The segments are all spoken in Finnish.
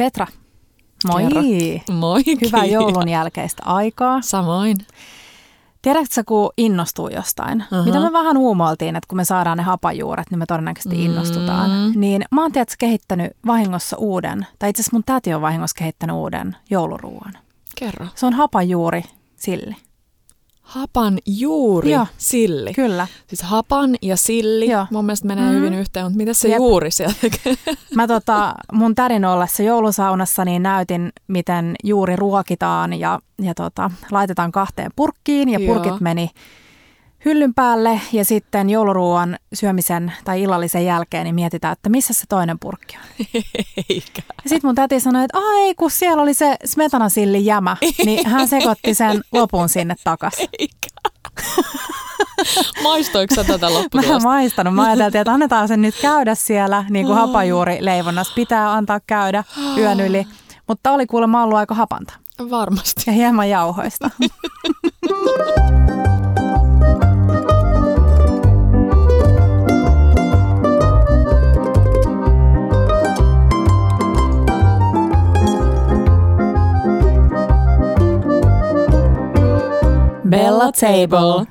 Petra, moi. Kerro. Moi. Hyvää joulun jälkeistä aikaa. Samoin. Tiedätkö sä, kun innostuu jostain? Aha. Mitä me vähän uumoiltiin, että kun me saadaan ne hapajuuret, niin me todennäköisesti Mm. innostutaan. Niin mä oon tiedätkö, kehittänyt vahingossa uuden, tai itse asiassa mun täti on vahingossa kehittänyt uuden jouluruuan. Kerro. Se on hapajuuri silli. Hapan juuri Joo. silli. Kyllä. Siis hapan ja silli Joo. mun mielestä menee Mhm. hyvin yhteen, mutta mitä se Jep. juuri siellä tekee? Mä tota, mun tärin ollessa joulusaunassa niin näytin, miten juuri ruokitaan ja, ja tota, laitetaan kahteen purkkiin ja Joo. purkit meni hyllyn päälle ja sitten jouluruuan syömisen tai illallisen jälkeen niin mietitään, että missä se toinen purkki on. Eikä. Ja sitten mun täti sanoi, että ai kun siellä oli se smetanasillin jämä, niin hän sekoitti sen lopun sinne takaisin. Eikä. Maistoiko sä tätä Mä en maistanut. Mä ajateltiin, että annetaan sen nyt käydä siellä, niin kuin hapajuuri leivonnassa. Pitää antaa käydä yön yli. Mutta oli kuulemma ollut aika hapanta Varmasti. ja hieman jauhoista. Bella Table.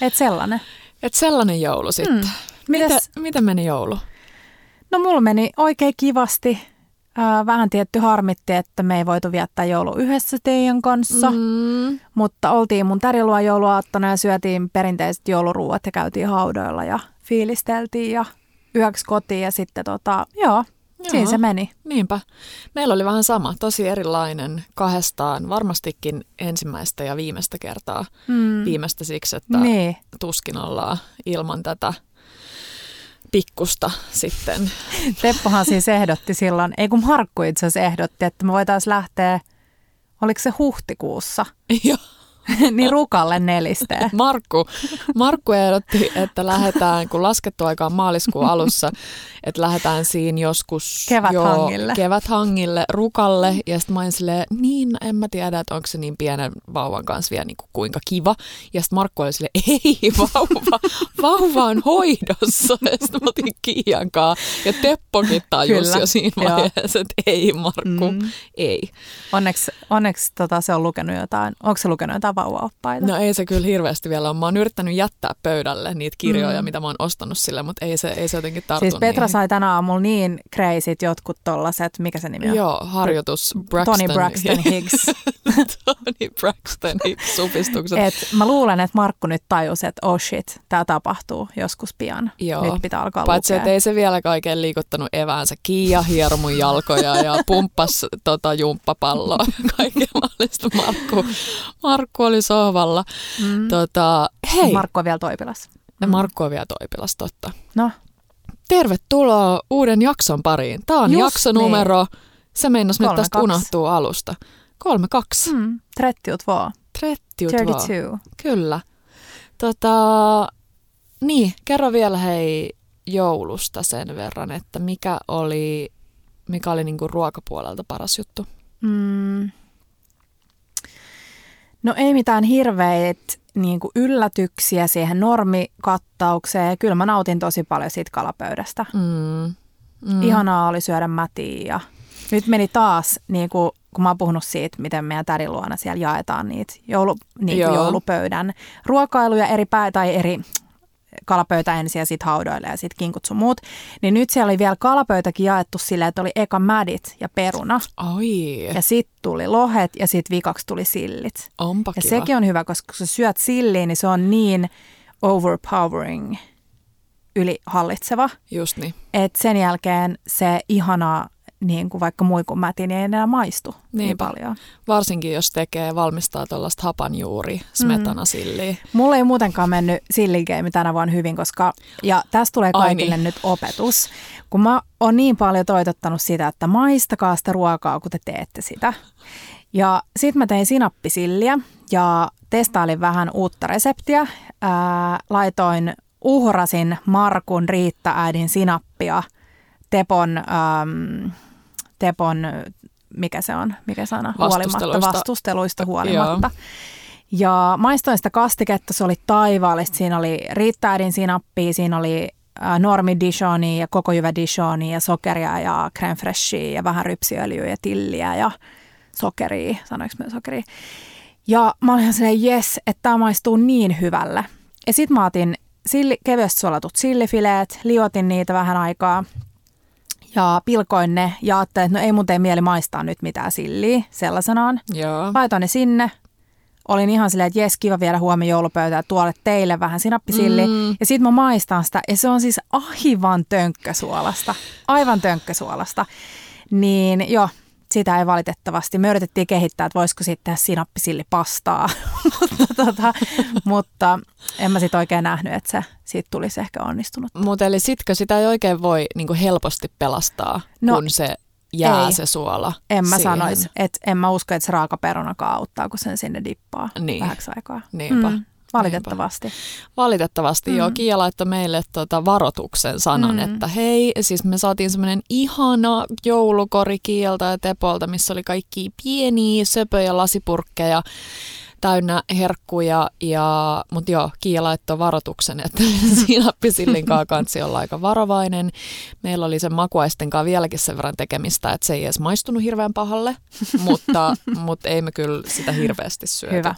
Et sellainen. Et sellainen joulu sitten. Mm. Mitä, miten meni joulu? no mulla meni oikein kivasti. Äh, vähän tietty harmitti, että me ei voitu viettää joulu yhdessä teidän kanssa. Mm. Mutta oltiin mun täriluo jouluaattona ja syötiin perinteiset jouluruuat ja käytiin haudoilla ja fiilisteltiin ja yöksi kotiin ja sitten tota, joo, siinä Joo. se meni. Niinpä. Meillä oli vähän sama, tosi erilainen kahdestaan, varmastikin ensimmäistä ja viimeistä kertaa. Mm. Viimeistä siksi, että Niin. tuskin ollaan ilman tätä pikkusta sitten. Teppohan siis ehdotti silloin, ei kun Markku itse asiassa ehdotti, että me voitaisiin lähteä, oliko se huhtikuussa, Joo. niin rukalle nelisteen. Markku, Markku ehdotti, että lähdetään, kun laskettu aika on maaliskuun alussa, että lähdetään siinä joskus Keväthangille. Jo, keväthangille, rukalle. Ja sitten mä olin silleen, niin en mä tiedä, että onko se niin pienen vauvan kanssa vielä niin kuin kuinka kiva. Ja sitten Markku oli silleen, ei vauva, vauva on hoidossa. Ja sitten mä otin Kiian kanssa. Ja Teppokin tajus Kyllä, jo siinä vaiheessa, että ei Markku, Mm. ei. Onneksi, onneksi tota, se on lukenut jotain, onko se lukenut jotain vauvaoppaita? No ei se kyllä hirveästi vielä ole. Mä oon yrittänyt jättää pöydälle niitä kirjoja, Mm. mitä mä oon ostanut sille, mutta ei se, ei se jotenkin tarttunut siis Petra niihin. sai tänä aamulla niin crazit jotkut tollaset, mikä se nimi on? Joo, harjoitus Braxton. Tony Braxton Higgs. Tony Braxton Higgs supistukset. Et mä luulen, että Markku nyt tajusi, että oh shit, tämä tapahtuu joskus pian. Joo. Nyt pitää alkaa Paitsi, että ei se vielä kaiken liikuttanut eväänsä. Kiia hiero mun jalkoja ja pumppas tota jumppapalloa. Kaiken mahdollista. Markku, Markku oli sohvalla. Mm. Tota, hei, Markku on vielä toipilas. Mm. Markku on vielä toipilas, totta. No, Tervetuloa uuden jakson pariin. Tämä on Just jaksonumero, se meinas nyt tästä unohtuu alusta. Kolme kaksi. mm. 32. Trettiut vaan. 32. Kyllä. Tota, niin, kerro vielä hei joulusta sen verran, että mikä oli, mikä oli niinku ruokapuolelta paras juttu. Mm. No ei mitään hirveitä niin kuin yllätyksiä siihen normikattaukseen. Kyllä mä nautin tosi paljon siitä kalapöydästä. Mm. Mm. Ihanaa oli syödä mätiä ja nyt meni taas, niin kuin, kun mä oon puhunut siitä, miten meidän tärin luona siellä jaetaan niitä joulu, niin joulupöydän ruokailuja eri pää tai eri kalapöytä ensin ja sitten haudoille ja sitten kinkut sun muut. Niin nyt siellä oli vielä kalapöytäkin jaettu silleen, että oli eka mädit ja peruna. Oi, Ja sitten tuli lohet ja sitten vikaksi tuli sillit. onpa Ja kiva. sekin on hyvä, koska kun sä syöt silliin, niin se on niin overpowering, yli hallitseva. Just niin. Että sen jälkeen se ihana niin kuin vaikka muikunmäti, niin ei enää maistu niin Niinpä. paljon. Varsinkin jos tekee, valmistaa tuollaista hapanjuuri, smetana silliä. Mulla ei muutenkaan mennyt silligeimi tänä vuonna hyvin, koska, ja tästä tulee Ai kaikille niin. nyt opetus, kun mä oon niin paljon toitottanut sitä, että maistakaa sitä ruokaa, kun te teette sitä. Ja sit mä tein sinappisilliä ja testailin vähän uutta reseptiä. Ää, laitoin, uhrasin Markun Riitta-äidin sinappia Tepon, äm, Tepon, mikä se on, mikä sana, huolimatta, Vastusteluista. vastusteluista huolimatta. Ja maistoin sitä kastiketta, se oli taivaallista. Siinä oli riittäidin sinappia, siinä oli äh, normi Dijonia ja koko jyvä Dijonia ja sokeria ja crème freshia ja vähän rypsiöljyä ja tilliä ja sokeria, sanoinko mä sokeria. Ja mä olin silleen, jes, että tämä maistuu niin hyvälle. Ja sit mä otin silli, kevyesti suolatut sillifileet, liotin niitä vähän aikaa ja pilkoin ne ja ajattelin, että no ei mun tee mieli maistaa nyt mitään silliä sellaisenaan. Joo. Laitoin ne sinne. Olin ihan silleen, että jes, kiva viedä huomenna joulupöytään tuolle teille vähän sinappisilli. Mm. Ja sit mä maistan sitä ja se on siis aivan tönkkösuolasta. Aivan tönkkösuolasta. Niin joo, sitä ei valitettavasti. Me yritettiin kehittää, että voisiko sitten tehdä sinappisillipastaa, mutta, tota, mutta en mä sitten oikein nähnyt, että se siitä tulisi ehkä onnistunut. Mutta eli sitkö sitä ei oikein voi niinku helposti pelastaa, no, kun se jää ei. se suola En mä sanoisi, että en mä usko, että se raaka perunakaan auttaa, kun sen sinne dippaa niin. vähäksi aikaa. Niinpä. Mm. Valitettavasti. Niinpä. Valitettavasti, mm. joo. Kiia laittoi meille tota varoituksen sanan, mm. että hei, siis me saatiin semmoinen ihana joulukori Kieltä ja Tepolta, missä oli kaikki pieniä söpöjä lasipurkkeja täynnä herkkuja, ja, mutta joo, Kiia laittoi varoituksen, että sinappisillin kanssa olla aika varovainen. Meillä oli sen makuaisten kanssa vieläkin sen verran tekemistä, että se ei edes maistunut hirveän pahalle, mutta, mutta ei me kyllä sitä hirveästi syöty. Hyvä.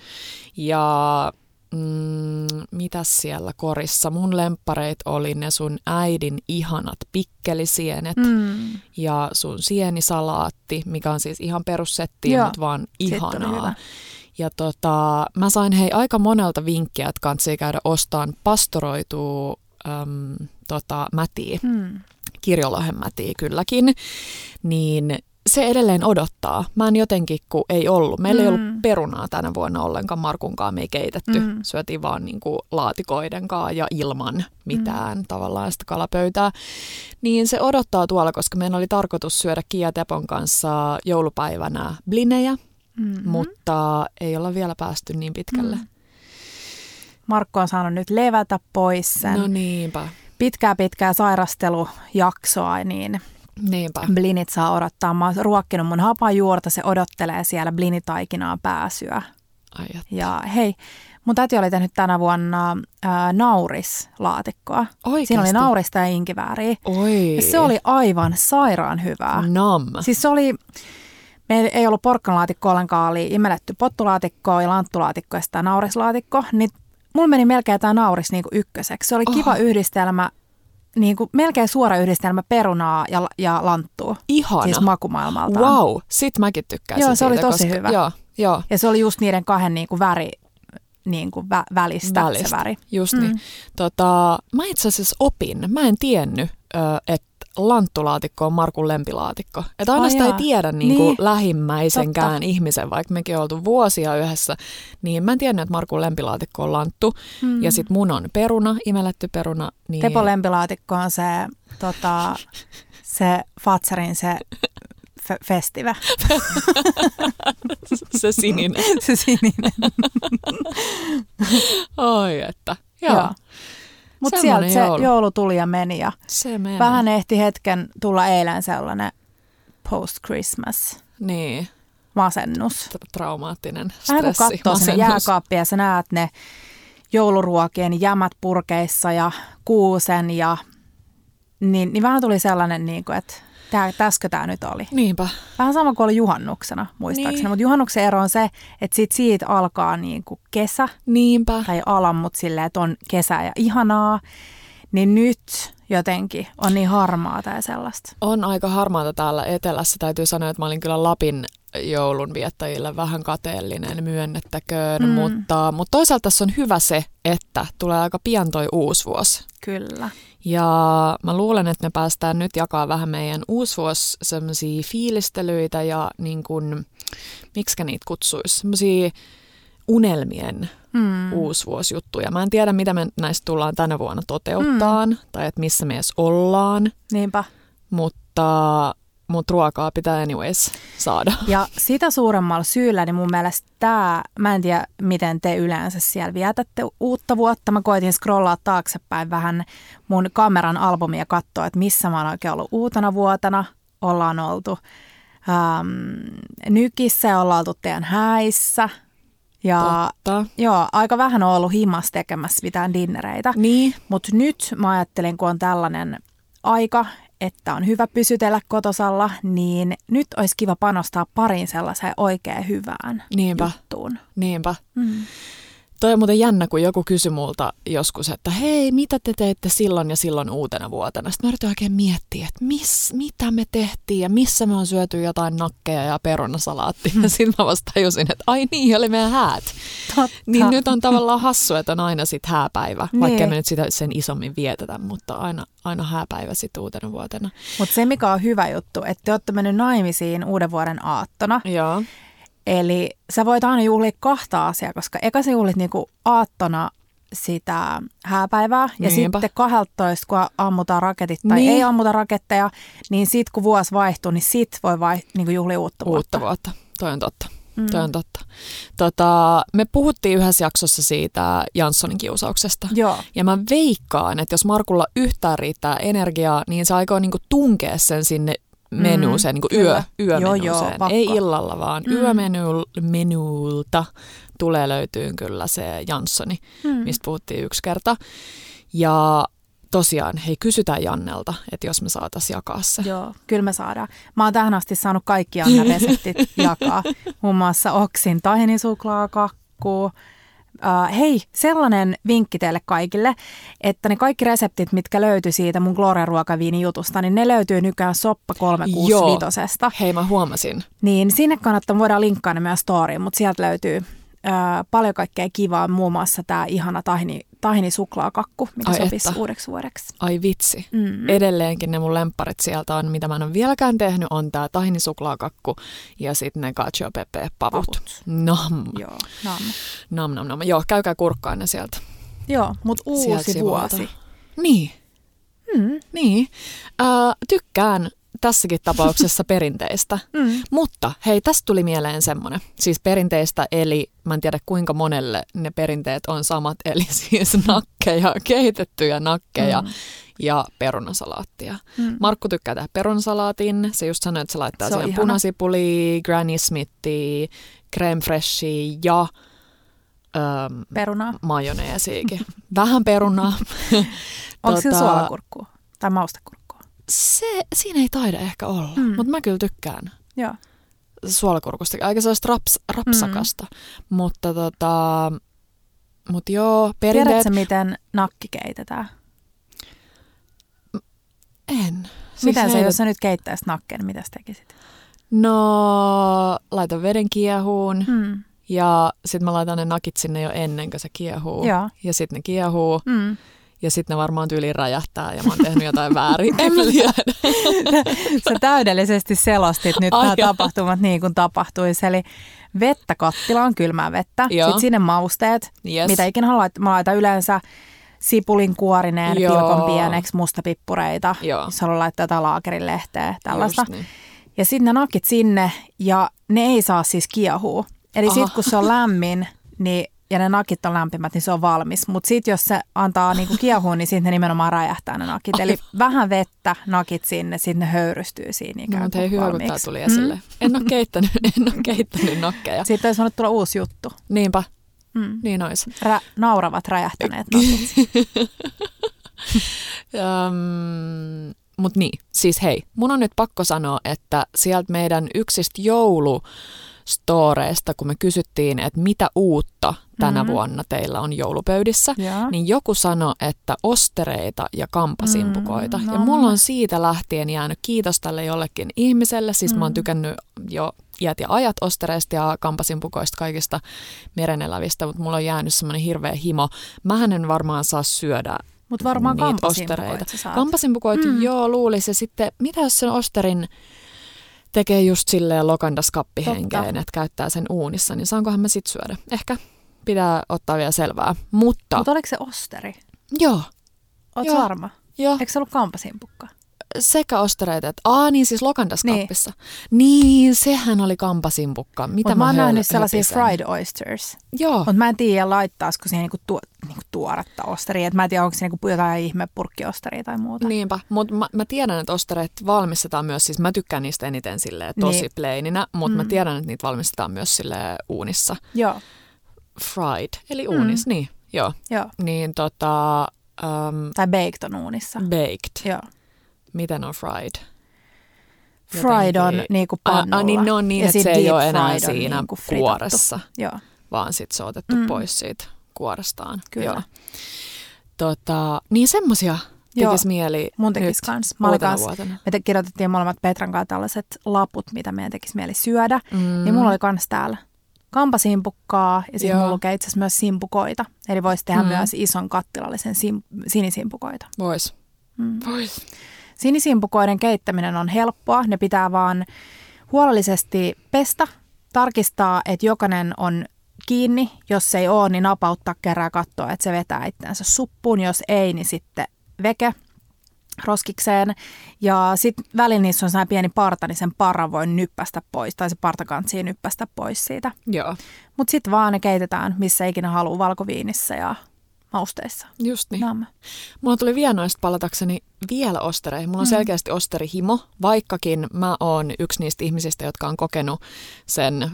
Ja mm, mitä siellä korissa? Mun lemppareit oli ne sun äidin ihanat pikkelisienet mm. ja sun sienisalaatti, mikä on siis ihan perussetti, mutta vaan ihanaa. Ja tota, mä sain hei aika monelta vinkkiä, että kansi käydä ostamaan pastoroitua äm, tota, mätiä, mm. kirjolohen mätiä kylläkin, niin se edelleen odottaa. Mä en jotenkin, kun ei ollut. Meillä mm. ei ollut mm. perunaa tänä vuonna ollenkaan, Markunkaan me ei keitetty. Mm. Syötiin vaan niin kuin laatikoiden kanssa ja ilman mitään mm. tavallaan sitä kalapöytää. Niin se odottaa tuolla, koska meidän oli tarkoitus syödä Kia Tepon kanssa joulupäivänä blinejä, mm-hmm. mutta ei olla vielä päästy niin pitkälle. Mm. Markku on saanut nyt levätä pois sen. No niinpä. Pitkää pitkää sairastelujaksoa, niin Niinpä. Blinit saa odottaa. Mä oon ruokkinut mun hapajuurta, se odottelee siellä blinitaikinaan pääsyä. Ai ja hei, mun täti oli tehnyt tänä vuonna ää, naurislaatikkoa. Oikeasti? Siinä oli naurista ja inkivääriä. Oi. Ja se oli aivan sairaan hyvää. Nam. Siis se oli, me ei ollut porkkanlaatikko ollenkaan, oli imeletty pottulaatikko ja lanttulaatikko ja sitä naurislaatikko. Niin mulla meni melkein tämä nauris niinku ykköseksi. Se oli oh. kiva yhdistelmä niin kuin melkein suora yhdistelmä perunaa ja, ja lanttua. Ihana. Siis makumaailmalta. Wow, sit mäkin tykkäsin Joo, se oli siitä, tosi koska, hyvä. Joo, joo. Ja se oli just niiden kahden niin kuin väri, niin kuin vä, välistä, välistä se väri. Just niin. mm. niin. Tota, mä itse asiassa opin, mä en tiennyt, että lanttulaatikko on Markun lempilaatikko. Että aina oh, sitä jaa. ei tiedä niin kuin niin. lähimmäisenkään Totta. ihmisen, vaikka mekin on oltu vuosia yhdessä, niin mä en tiennyt, että Markun lempilaatikko on lanttu. Mm. Ja sitten mun on peruna, imelletty peruna. Niin... Tepo lempilaatikko on se, tota, se Fatsarin se f- festive. se sininen. se sininen. Oi että, joo. joo. Mutta sieltä se joulu. joulu tuli ja meni ja se meni. vähän ehti hetken tulla eilen sellainen post-Christmas. Niin. Masennus. Traumaattinen stressi. Vähän kun katsoo sinne jääkaappia ja sä näet ne jouluruokien jämät purkeissa ja kuusen ja niin, niin vähän tuli sellainen, niin kuin, että tää, täskö tämä nyt oli. Niinpä. Vähän sama kuin oli juhannuksena, muistaakseni. Niin. Mutta juhannuksen ero on se, että sit siitä alkaa niin kuin kesä. Niinpä. Tai ala, mutta silleen, että on kesä ja ihanaa. Niin nyt jotenkin on niin harmaata ja sellaista. On aika harmaata täällä etelässä. Täytyy sanoa, että mä olin kyllä Lapin joulunviettäjille vähän kateellinen, myönnettäköön, mm. mutta, mutta toisaalta tässä on hyvä se, että tulee aika pian toi uusi vuosi. Kyllä. Ja mä luulen, että me päästään nyt jakaa vähän meidän uusvuos semmoisia fiilistelyitä ja niin kuin, miksi niitä kutsuisi, semmoisia unelmien mm. uusvuosjuttuja. Mä en tiedä, mitä me näistä tullaan tänä vuonna toteuttaan mm. tai että missä me edes ollaan. Niinpä. Mutta mutta ruokaa pitää anyways saada. Ja sitä suuremmalla syyllä, niin mun mielestä tämä, mä en tiedä miten te yleensä siellä vietätte uutta vuotta. Mä koitin scrollaa taaksepäin vähän mun kameran albumia katsoa, että missä mä oon oikein ollut uutena vuotena. Ollaan oltu ähm, Nykissä ja ollaan oltu teidän häissä. Ja Totta. joo, aika vähän on ollut himas tekemässä mitään dinnereitä. Niin. Mutta nyt mä ajattelin, kun on tällainen aika, että on hyvä pysytellä kotosalla, niin nyt olisi kiva panostaa pariin sellaiseen oikein hyvään Niinpä. juttuun. Niinpä. Mm. Toi on muuten jännä, kun joku kysyi multa joskus, että hei, mitä te teitte silloin ja silloin uutena vuotena? Sitten mä yritin oikein miettiä, että miss, mitä me tehtiin ja missä me on syöty jotain nakkeja ja perunasalaattia. Ja sitten mä vasta tajusin, että ai niin, oli meidän häät. Totta. Niin nyt on tavallaan hassu, että on aina sit hääpäivä, Niin. vaikka me nyt sitä sen isommin vietetä, mutta aina, aina hääpäivä sitten uutena vuotena. Mutta se, mikä on hyvä juttu, että te olette mennyt naimisiin uuden vuoden aattona. Joo. Eli sä voit aina juhlia kahta asiaa, koska eka sä juhlit niinku aattona sitä hääpäivää ja Niinpä. sitten 12, kun ammutaan raketit tai Niin. ei ammuta raketteja, niin sit kun vuosi vaihtuu, niin sit voi vai, niinku juhlia uutta vuotta. Uutta vuotta. Toi on totta. Mm. Toi on totta. Tota, me puhuttiin yhdessä jaksossa siitä Janssonin kiusauksesta. Joo, Ja mä veikkaan, että jos Markulla yhtään riittää energiaa, niin se aikoo niinku tunkea sen sinne menuuseen, Mm, niinku kyllä. yö, Joo, joo, yömenuuseen. pakko. Ei illalla, vaan Mm. yömenulta tulee löytyyn kyllä se Janssoni, Mm. mistä puhuttiin yksi kerta. Ja tosiaan, hei kysytään Jannelta, että jos me saatais jakaa se. joo, kyllä me saadaan. Mä oon tähän asti saanut kaikki Anna reseptit jakaa, muun muassa oksin tahinisuklaakakku. Uh, hei, sellainen vinkki teille kaikille, että ne kaikki reseptit, mitkä löytyy siitä mun Gloria ruokaviini jutusta, niin ne löytyy nykyään Soppa 365. Hei, mä huomasin. Niin sinne kannattaa, voidaan linkkaa ne myös storyin, mutta sieltä löytyy ö, paljon kaikkea kivaa, muun muassa tämä ihana tahini, tahini suklaakakku, mikä Ai sopisi että. uudeksi vuodeksi. Ai vitsi. Mm. Edelleenkin ne mun lempparit sieltä on, mitä mä en ole vieläkään tehnyt, on tää tahinisuklaakakku ja sitten ne cacio pepe pavut. Pavut. Nam. Joo, nam. nam, nam, nam. Joo, käykää kurkkaan ne sieltä. Joo mutta Sieltä uusi sivuilta. vuosi. Niin, Mm. niin. Äh, tykkään tässäkin tapauksessa perinteistä. Mm. Mutta hei, tästä tuli mieleen semmoinen. Siis perinteistä, eli mä en tiedä kuinka monelle ne perinteet on samat, eli siis nakkeja, kehitettyjä nakkeja Mm. ja perunasalaattia. Mm. Markku tykkää tehdä perunasalaatin. Se just sanoi, että se laittaa Se siihen ihana. punasipuli, Granny Smithia, creme freshia ja ähm, Perunaa. majoneesiikin. Vähän perunaa. Onko Tota, suolakurkkua tai maustekurkkua? Se, siinä ei taida ehkä olla, Mm. mutta mä kyllä tykkään Joo. suolakurkusta. Aika sellaista raps, rapsakasta. Mm. Mutta tota, mut joo, perinteet... Tiedätkö, miten nakki keitetään? En. Siis Miten se, heitä- jos sä nyt keittäisit nakkeen, niin mitä sä tekisit? No, laitan veden kiehuun Mm. ja sitten mä laitan ne nakit sinne jo ennen kuin se kiehuu. Joo. Ja sitten ne kiehuu Mm. Ja sitten ne varmaan tyyliin räjähtää ja mä oon tehnyt jotain väärin. En mä tiedä. Sä täydellisesti selostit nyt nämä tapahtumat niin kuin tapahtuisi. Eli vettä kattilaan, kylmää vettä. Joo. Sitten sinne mausteet, Yes. mitä ikinä haluat. Mä laitan yleensä sipulin kuorineen, Joo. pilkon pieneksi, mustapippureita. Joo. Jos haluaa laittaa jotain laakerin lehteä, tällaista. Just niin. Ja sitten ne nakit sinne ja ne ei saa siis kiehua. Eli sitten kun se on lämmin niin, ja ne nakit on lämpimät, niin se on valmis. Mutta sitten jos se antaa niinku kiehua, niin sitten ne nimenomaan räjähtää ne nakit. Eli vähän vettä, nakit sinne, sitten ne höyrystyy siinä ikään No, kuin mutta hei, hyvä, kun tämä tuli esille. Mm. En ole keittänyt, en ole keittänyt nakkeja. Sitten olisi voinut tulla uusi juttu. Niinpä, Mm. niin ois. Rä, nauravat räjähtäneet nakit. Öm, Mutta niin, siis hei, mun on nyt pakko sanoa, että sieltä meidän yksistä joulustoreista, kun me kysyttiin, että mitä uutta tänä Mhm. vuonna teillä on joulupöydissä, Joo. niin joku sanoi, että ostereita ja kampasimpukoita. Mm, no ja mulla on niin. siitä lähtien jäänyt kiitos tälle jollekin ihmiselle. Siis mä oon Mm. tykännyt jo iät ja ajat ostereista ja kampasimpukoista kaikista merenelävistä, mutta mulla on jäänyt semmoinen hirveä himo. Mähän en varmaan saa syödä Mutta varmaan niitä saat. Kampasimpukoita, Mm. mm. joo, luulisi. Ja sitten, mitä jos sen osterin tekee just silleen lokandaskappihenkeen, Totta. että käyttää sen uunissa, niin saankohan mä sit syödä? Ehkä pitää ottaa vielä selvää. Mutta, Mutta oliko se osteri? joo, Oletko Joo. varma? joo, Eikö se ollut kampasimpukka? Sekä ostereita, että aa niin siis lokandaskappissa. Niin, niin sehän oli kampasimpukka. Mitä Mutta mä oon höl- nähnyt sellaisia fried oysters. Joo, Mutta mä en tiedä, laittaisiko siihen niinku tuo, niinku tuoretta osteria. Et mä en tiedä, onko se niinku jotain ihme purkkiosteria tai muuta. Niinpä, mutta mä, mä tiedän, että ostereet valmistetaan myös, siis mä tykkään niistä eniten silleen tosi Niin. niin. plaininä, mutta mm. mä tiedän, että niitä valmistetaan myös sille uunissa. Joo. fried, eli uunis, mm. niin, joo. Joo. Niin tota, um, Tai baked on uunissa. baked. Joo. Miten on fried? Fried on niinku Ah, pannulla. ah, niin ne on niin, Ja että se ei ole enää siinä fritattu. kuoressa, Joo, vaan sitten se on otettu Mm. pois siitä kuorestaan. Kyllä. Joo. Tota, niin semmosia tekisi mieli mun tekis nyt kans. Mä kans, vuotena. me te, kirjoitettiin molemmat Petran kanssa tällaiset laput, mitä meidän tekisi mieli syödä. Mm. Niin mulla oli kans täällä kampasimpukkaa ja sitten mulla lukee itse asiassa myös simpukoita. Eli voisi tehdä Mm. myös ison kattilallisen sim, sinisimpukoita. Vois. Mm. Vois. Sinisimpukoiden keittäminen on helppoa. Ne pitää vaan huolellisesti pestä, tarkistaa, että jokainen on kiinni. Jos ei ole, niin napauttaa kerran ja katsoa, että se vetää itseänsä suppuun. Jos ei, niin sitten veke roskikseen. Ja sitten välillä niissä on sellainen pieni parta, niin sen paran voi nyppästä pois, tai se partakantsi nyppästä pois siitä. Joo, Mutta sitten vaan ne keitetään, missä ikinä haluaa, valkoviinissä ja mausteissa. just niin. Nämä. Mulla tuli vielä noista palatakseni vielä ostereihin. Mulla on Mm. selkeästi osterihimo, vaikkakin mä oon yksi niistä ihmisistä, jotka on kokenut sen ö,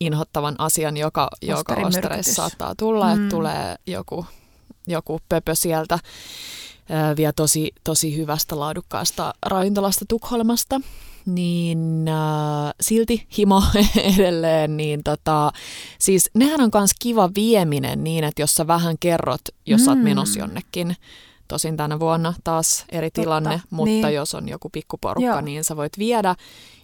inhottavan asian, joka, joka ostereissa saattaa tulla, Mm. että tulee joku, joku pöpö sieltä ö, vielä tosi, tosi hyvästä laadukkaasta ravintolasta Tukholmasta. Niin äh, silti himo edelleen, niin tota, siis nehän on myös kiva vieminen niin, että jos sä vähän kerrot, jos sä oot Mm. menossa jonnekin, tosin tänä vuonna taas eri Totta, tilanne, mutta niin. jos on joku pikkuporukka, Joo. niin sä voit viedä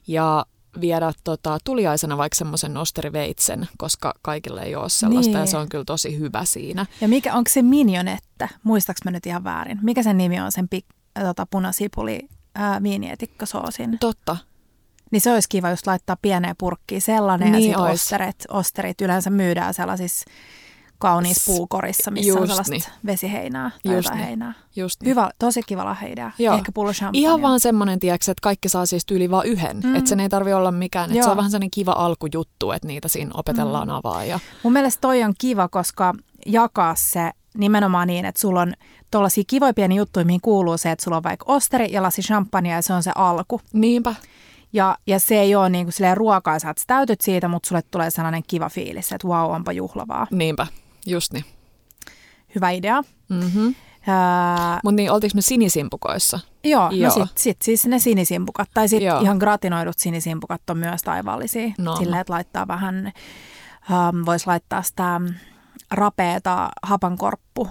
ja viedä tota, tuliaisena vaikka semmoisen nosteriveitsen, koska kaikille ei ole sellaista Niin. ja se on kyllä tosi hyvä siinä. Ja mikä, onko se minionette? Muistaaks mä nyt ihan väärin? Mikä sen nimi on, sen pik, tota, punasipuli ää, viinietikkasoosin? Totta. Niin se olisi kiva just laittaa pieneen purkkiin sellainen Niin ja sitten osterit, osterit yleensä myydään sellaisissa kauniissa puukorissa, missä just on sellaista niin. vesiheinää tai Just niin. heinää. Just niin. Hyvä, tosi kiva lahheidea. Joo. Ehkä pullo. Ihan vaan semmoinen, tiedätkö, että kaikki saa siis tyyli vaan yhden. Mm. Että sen ei tarvi olla mikään. Että se on vähän sellainen kiva alkujuttu, että niitä siinä opetellaan mm. avaa. Ja... Mun mielestä toi on kiva, koska jakaa se nimenomaan niin, että sulla on tuollaisia kivoja pieniä juttuja, mihin kuuluu se, että sulla on vaikka osteri ja lasi champagne ja se on se alku. Niinpä. Ja, ja se ei ole niin kuin että sä täytyt siitä, mutta sulle tulee sellainen kiva fiilis, että vau, onpa juhlavaa. Niinpä. Just niin. Hyvä idea. Mm-hmm. Ää, Mutta niin, oltiinko me sinisimpukoissa? joo, Joo. no sit, sit siis ne sinisimpukat, tai sitten ihan gratinoidut sinisimpukat on myös taivaallisia. No. Silleen, että laittaa vähän, ähm, voisi laittaa sitä rapeeta hapankorppu,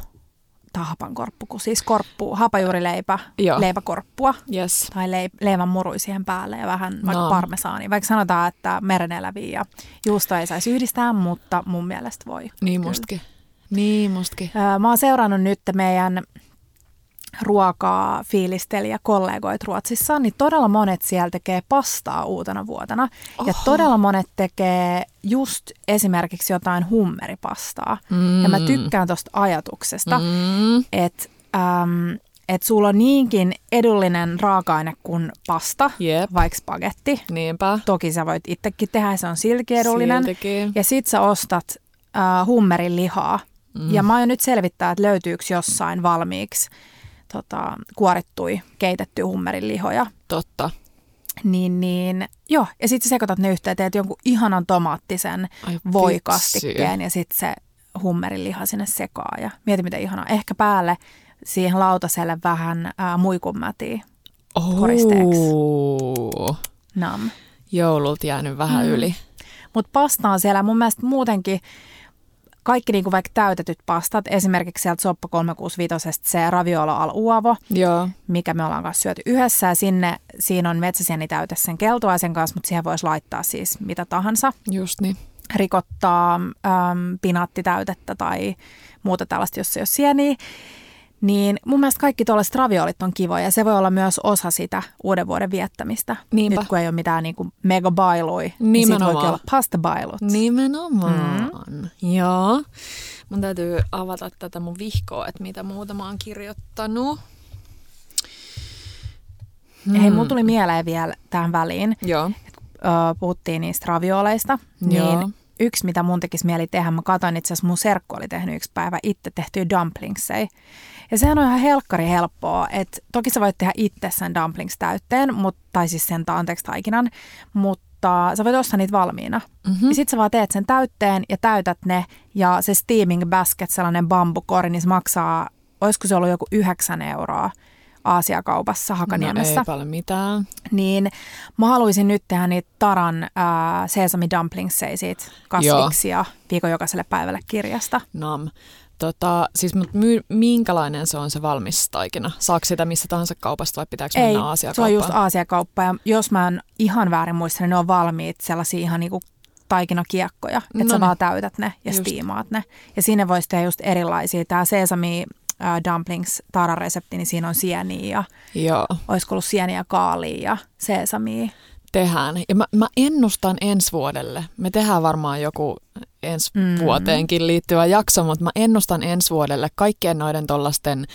tai hapankorppu, kun siis korppu, hapajuurileipä, Joo. leipäkorppua Yes. tai leip, leivän murui siihen päälle ja vähän vaikka No. parmesaani. Vaikka sanotaan, että mereneläviä ja juusto ei saisi yhdistää, mutta mun mielestä voi. Niin mustakin. Niin mustakin. Mä oon seurannut nyt meidän ruokaa fiilistelijä kollegoit Ruotsissa, niin todella monet siellä tekee pastaa uutena vuotena. Oho. Ja todella monet tekee just esimerkiksi jotain hummeripastaa. Mm. Ja mä tykkään tosta ajatuksesta, mm. Mm. että äm, et sulla on niinkin edullinen raaka-aine kuin pasta, Jep. vaikka spagetti. Niinpä. Toki sä voit itsekin tehdä, se on silti edullinen. Siltikin. Ja sit sä ostat äh, hummerin lihaa. Mm. Ja mä aion nyt selvittää, että löytyykö jossain valmiiksi tota, kuorittui, keitetty hummerin lihoja. Totta. Niin, niin, joo. Ja sitten sekoitat ne yhteen, teet jonkun ihanan tomaattisen Ai voikastikkeen ja sitten se hummerin liha sinne sekaa. Ja mieti miten ihanaa. Ehkä päälle siihen lautaselle vähän äh, muikunmätiä. koristeeksi. Oh. Nam. Joulut jäänyt vähän Mm. yli. Mutta pasta on siellä mun mielestä muutenkin kaikki niinku vaikka täytetyt pastat, esimerkiksi sieltä Soppa 365 se raviolo al uavo, Joo. mikä me ollaan kanssa syöty yhdessä ja sinne, siinä on metsäsienitäyte sen keltuaisen kanssa, mutta siihen voisi laittaa siis mitä tahansa. Just niin. Rikottaa äm, pinaattitäytettä tai muuta tällaista, jos se ei ole sieniä. Niin mun mielestä kaikki tuollaiset raviolit on kivoja ja se voi olla myös osa sitä uuden vuoden viettämistä. Niinpä. Nyt kun ei ole mitään niinku megabailui, niin siitä Nimenomaan. voikin olla pastabailut. Nimenomaan. Mm. Joo. Mun täytyy avata tätä mun vihkoa, että mitä muuta mä oon kirjoittanut. Mm. Hei, mulla tuli mieleen vielä tähän väliin, Joo. puhuttiin niistä ravioleista, Joo. Yksi, mitä mun tekisi mieli tehdä, mä katsoin itse asiassa mun serkku oli tehnyt yksi päivä itse tehtyä dumplingsei. Ja sehän on ihan helkkari helppoa, että toki sä voit tehdä itse sen dumplings täytteen, mut, tai siis sen anteeksi taikinan, mutta sä voit ostaa niitä valmiina. Mm-hmm. Ja sit sä vaan teet sen täytteen ja täytät ne. Ja se steaming basket, sellainen bambukori, niin se maksaa, olisiko se ollut joku 9 euroa Aasiakaupassa Hakaniemessä. No ei paljon mitään. Niin mä haluaisin nyt tehdä niitä Taran ää, sesame dumplingsseja siitä kasviksi ja viikon jokaiselle päivälle kirjasta. Nam. Tota, siis mut my, minkälainen se on se valmis taikina? Saako sitä missä tahansa kaupasta vai pitääkö Ei, mennä se Aasiakauppaan? on just Aasiakauppa ja jos mä en ihan väärin muista, niin ne on valmiit sellaisia ihan niinku taikinakiekkoja, että No sä niin. vaan täytät ne ja Just. stiimaat ne. Ja sinne voisi tehdä just erilaisia. Tämä sesame dumplings Tara-resepti, niin siinä on sieniä ja Joo, olisiko ollut sieniä ja kaalia ja sesamia. tehdään. Ja mä, mä ennustan ensi vuodelle. Me tehdään varmaan joku ensi Mm. vuoteenkin liittyvä jakso, mutta mä ennustan ensi vuodelle kaikkien noiden tollasten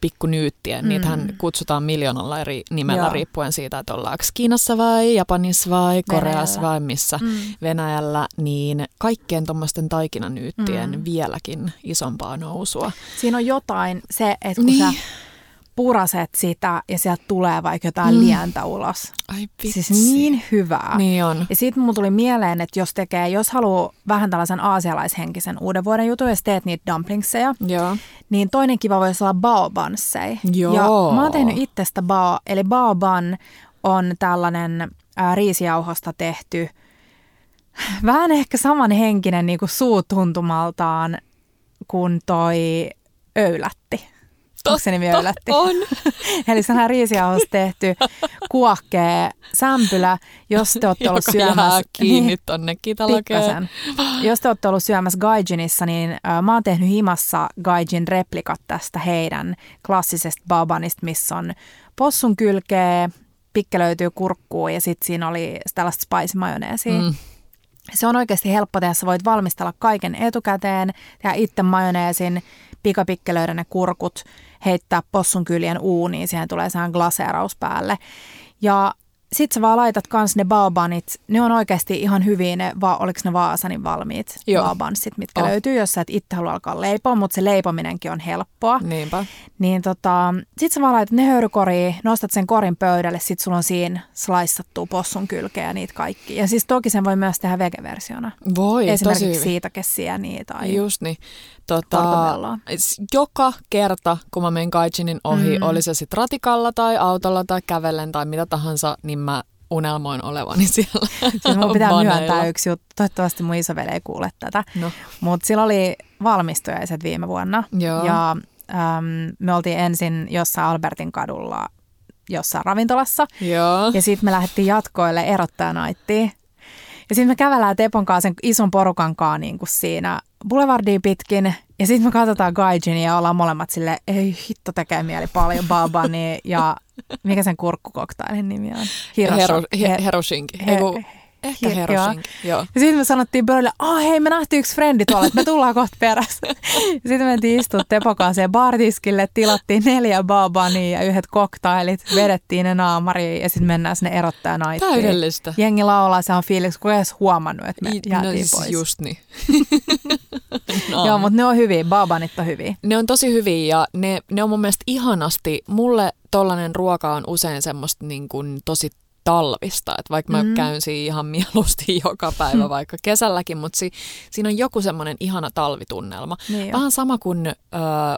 pikkunyyttien. Mm. Niitähän kutsutaan miljoonalla eri nimellä Joo. riippuen siitä, että ollaanko Kiinassa vai Japanissa vai Koreassa Venäjällä. vai missä Mm. Venäjällä, niin kaikkien tuommoisten taikinanyyttien mm. vieläkin isompaa nousua. Siinä on jotain se, että kun Niin. sä puraset sitä ja sieltä tulee vaikka jotain Mm. lientä ulos. Ai vitsi. Siis niin hyvää. Niin on. Ja siitä mulla tuli mieleen, että jos tekee, jos haluaa vähän tällaisen aasialaishenkisen uuden vuoden jutun, jos teet niitä dumplingseja, Joo. niin toinen kiva voisi olla baobansseja. Joo. Ja mä oon tehnyt itsestä bao, eli baoban on tällainen ää, riisijauhosta tehty, vähän ehkä samanhenkinen niin kuin suutuntumaltaan kuin toi öylätti. Onko se nimi öylätti? On. Eli sellainen riisijauhosta tehty kuohkea sämpylä, jos te olette ollut syömässä... kiinni Niin, tonne. Jos te olette ollut syömässä Gaijinissa, niin äh, mä oon tehnyt himassa Gaijin replikat tästä heidän klassisesta babanista, missä on possun kylkeä, pikkelöityy kurkkuu ja sitten siinä oli tällaista spice majoneesia. Mm. Se on oikeasti helppo tehdä. Sä voit valmistella kaiken etukäteen, tehdä itse majoneesin, pikapikkelöidä ne kurkut, heittää possun kyljen uuniin, siihen tulee sehän glaseeraus päälle. Ja sit sä vaan laitat kans ne baobanit, ne on oikeasti ihan hyviä, ne, va, oliko ne Vaasanin valmiit Joo. baobansit, mitkä Oh. löytyy, jos sä et itse halua alkaa leipoa, mutta se leipominenkin on helppoa. Niinpä. Niin tota, sit sä vaan laitat ne höyrykoriin, nostat sen korin pöydälle, sit sulla on siinä sliceattua possun kylkeä ja niitä kaikki. Ja siis toki sen voi myös tehdä vegeversiona. Voi, Esimerkiksi hyvin. siitakessiä niin tai Just niin. Tota, joka kerta, kun mä menen Kaijinin ohi, Mm. mm. oli se sitten ratikalla tai autolla tai kävellen tai mitä tahansa, niin mä unelmoin olevani siellä Siis mun pitää baneilla. myöntää yksi juttu. Toivottavasti mun isoveli ei kuule tätä. No. Mutta sillä oli valmistujaiset viime vuonna. Joo. Ja äm, me oltiin ensin jossain Albertin kadulla jossain ravintolassa. Joo. Ja sitten me lähdettiin jatkoille erottajanaittiin. Ja sitten me kävellään Tepon kanssa sen ison porukan kanssa niin kuin siinä boulevardia pitkin. Ja sitten me katsotaan Gaijin ja ollaan molemmat sille ei hitto tekee mieli paljon babani ja mikä sen kurkkukoktailin nimi on? Heru, He- he, herushinki. he- Eiku, ehkä he- herushinki. Joo. ja sitten me sanottiin pöydälle, ah hei me nähtiin yksi frendi tuolla, että me tullaan kohta perässä. Sitten me mentiin istua siihen bartiskille, tilattiin neljä babania ja yhdet koktailit, vedettiin ne naamariin ja sitten mennään sinne erottajanaittiin. Täydellistä. Jengi laulaa, se on fiiliksi, kun ei edes huomannut, että me I- jäätiin no, siis pois. just niin. no. Joo, mutta ne on hyviä, babanit on hyviä. Ne on tosi hyviä ja ne, ne on mun mielestä ihanasti. Mulle tollanen ruoka on usein semmoista niin kuin tosi talvista, että vaikka mä Mm. mm. käyn siinä ihan mieluusti joka päivä, vaikka kesälläkin, mutta si, siinä on joku semmoinen ihana talvitunnelma. Niin. Vähän sama kuin öö,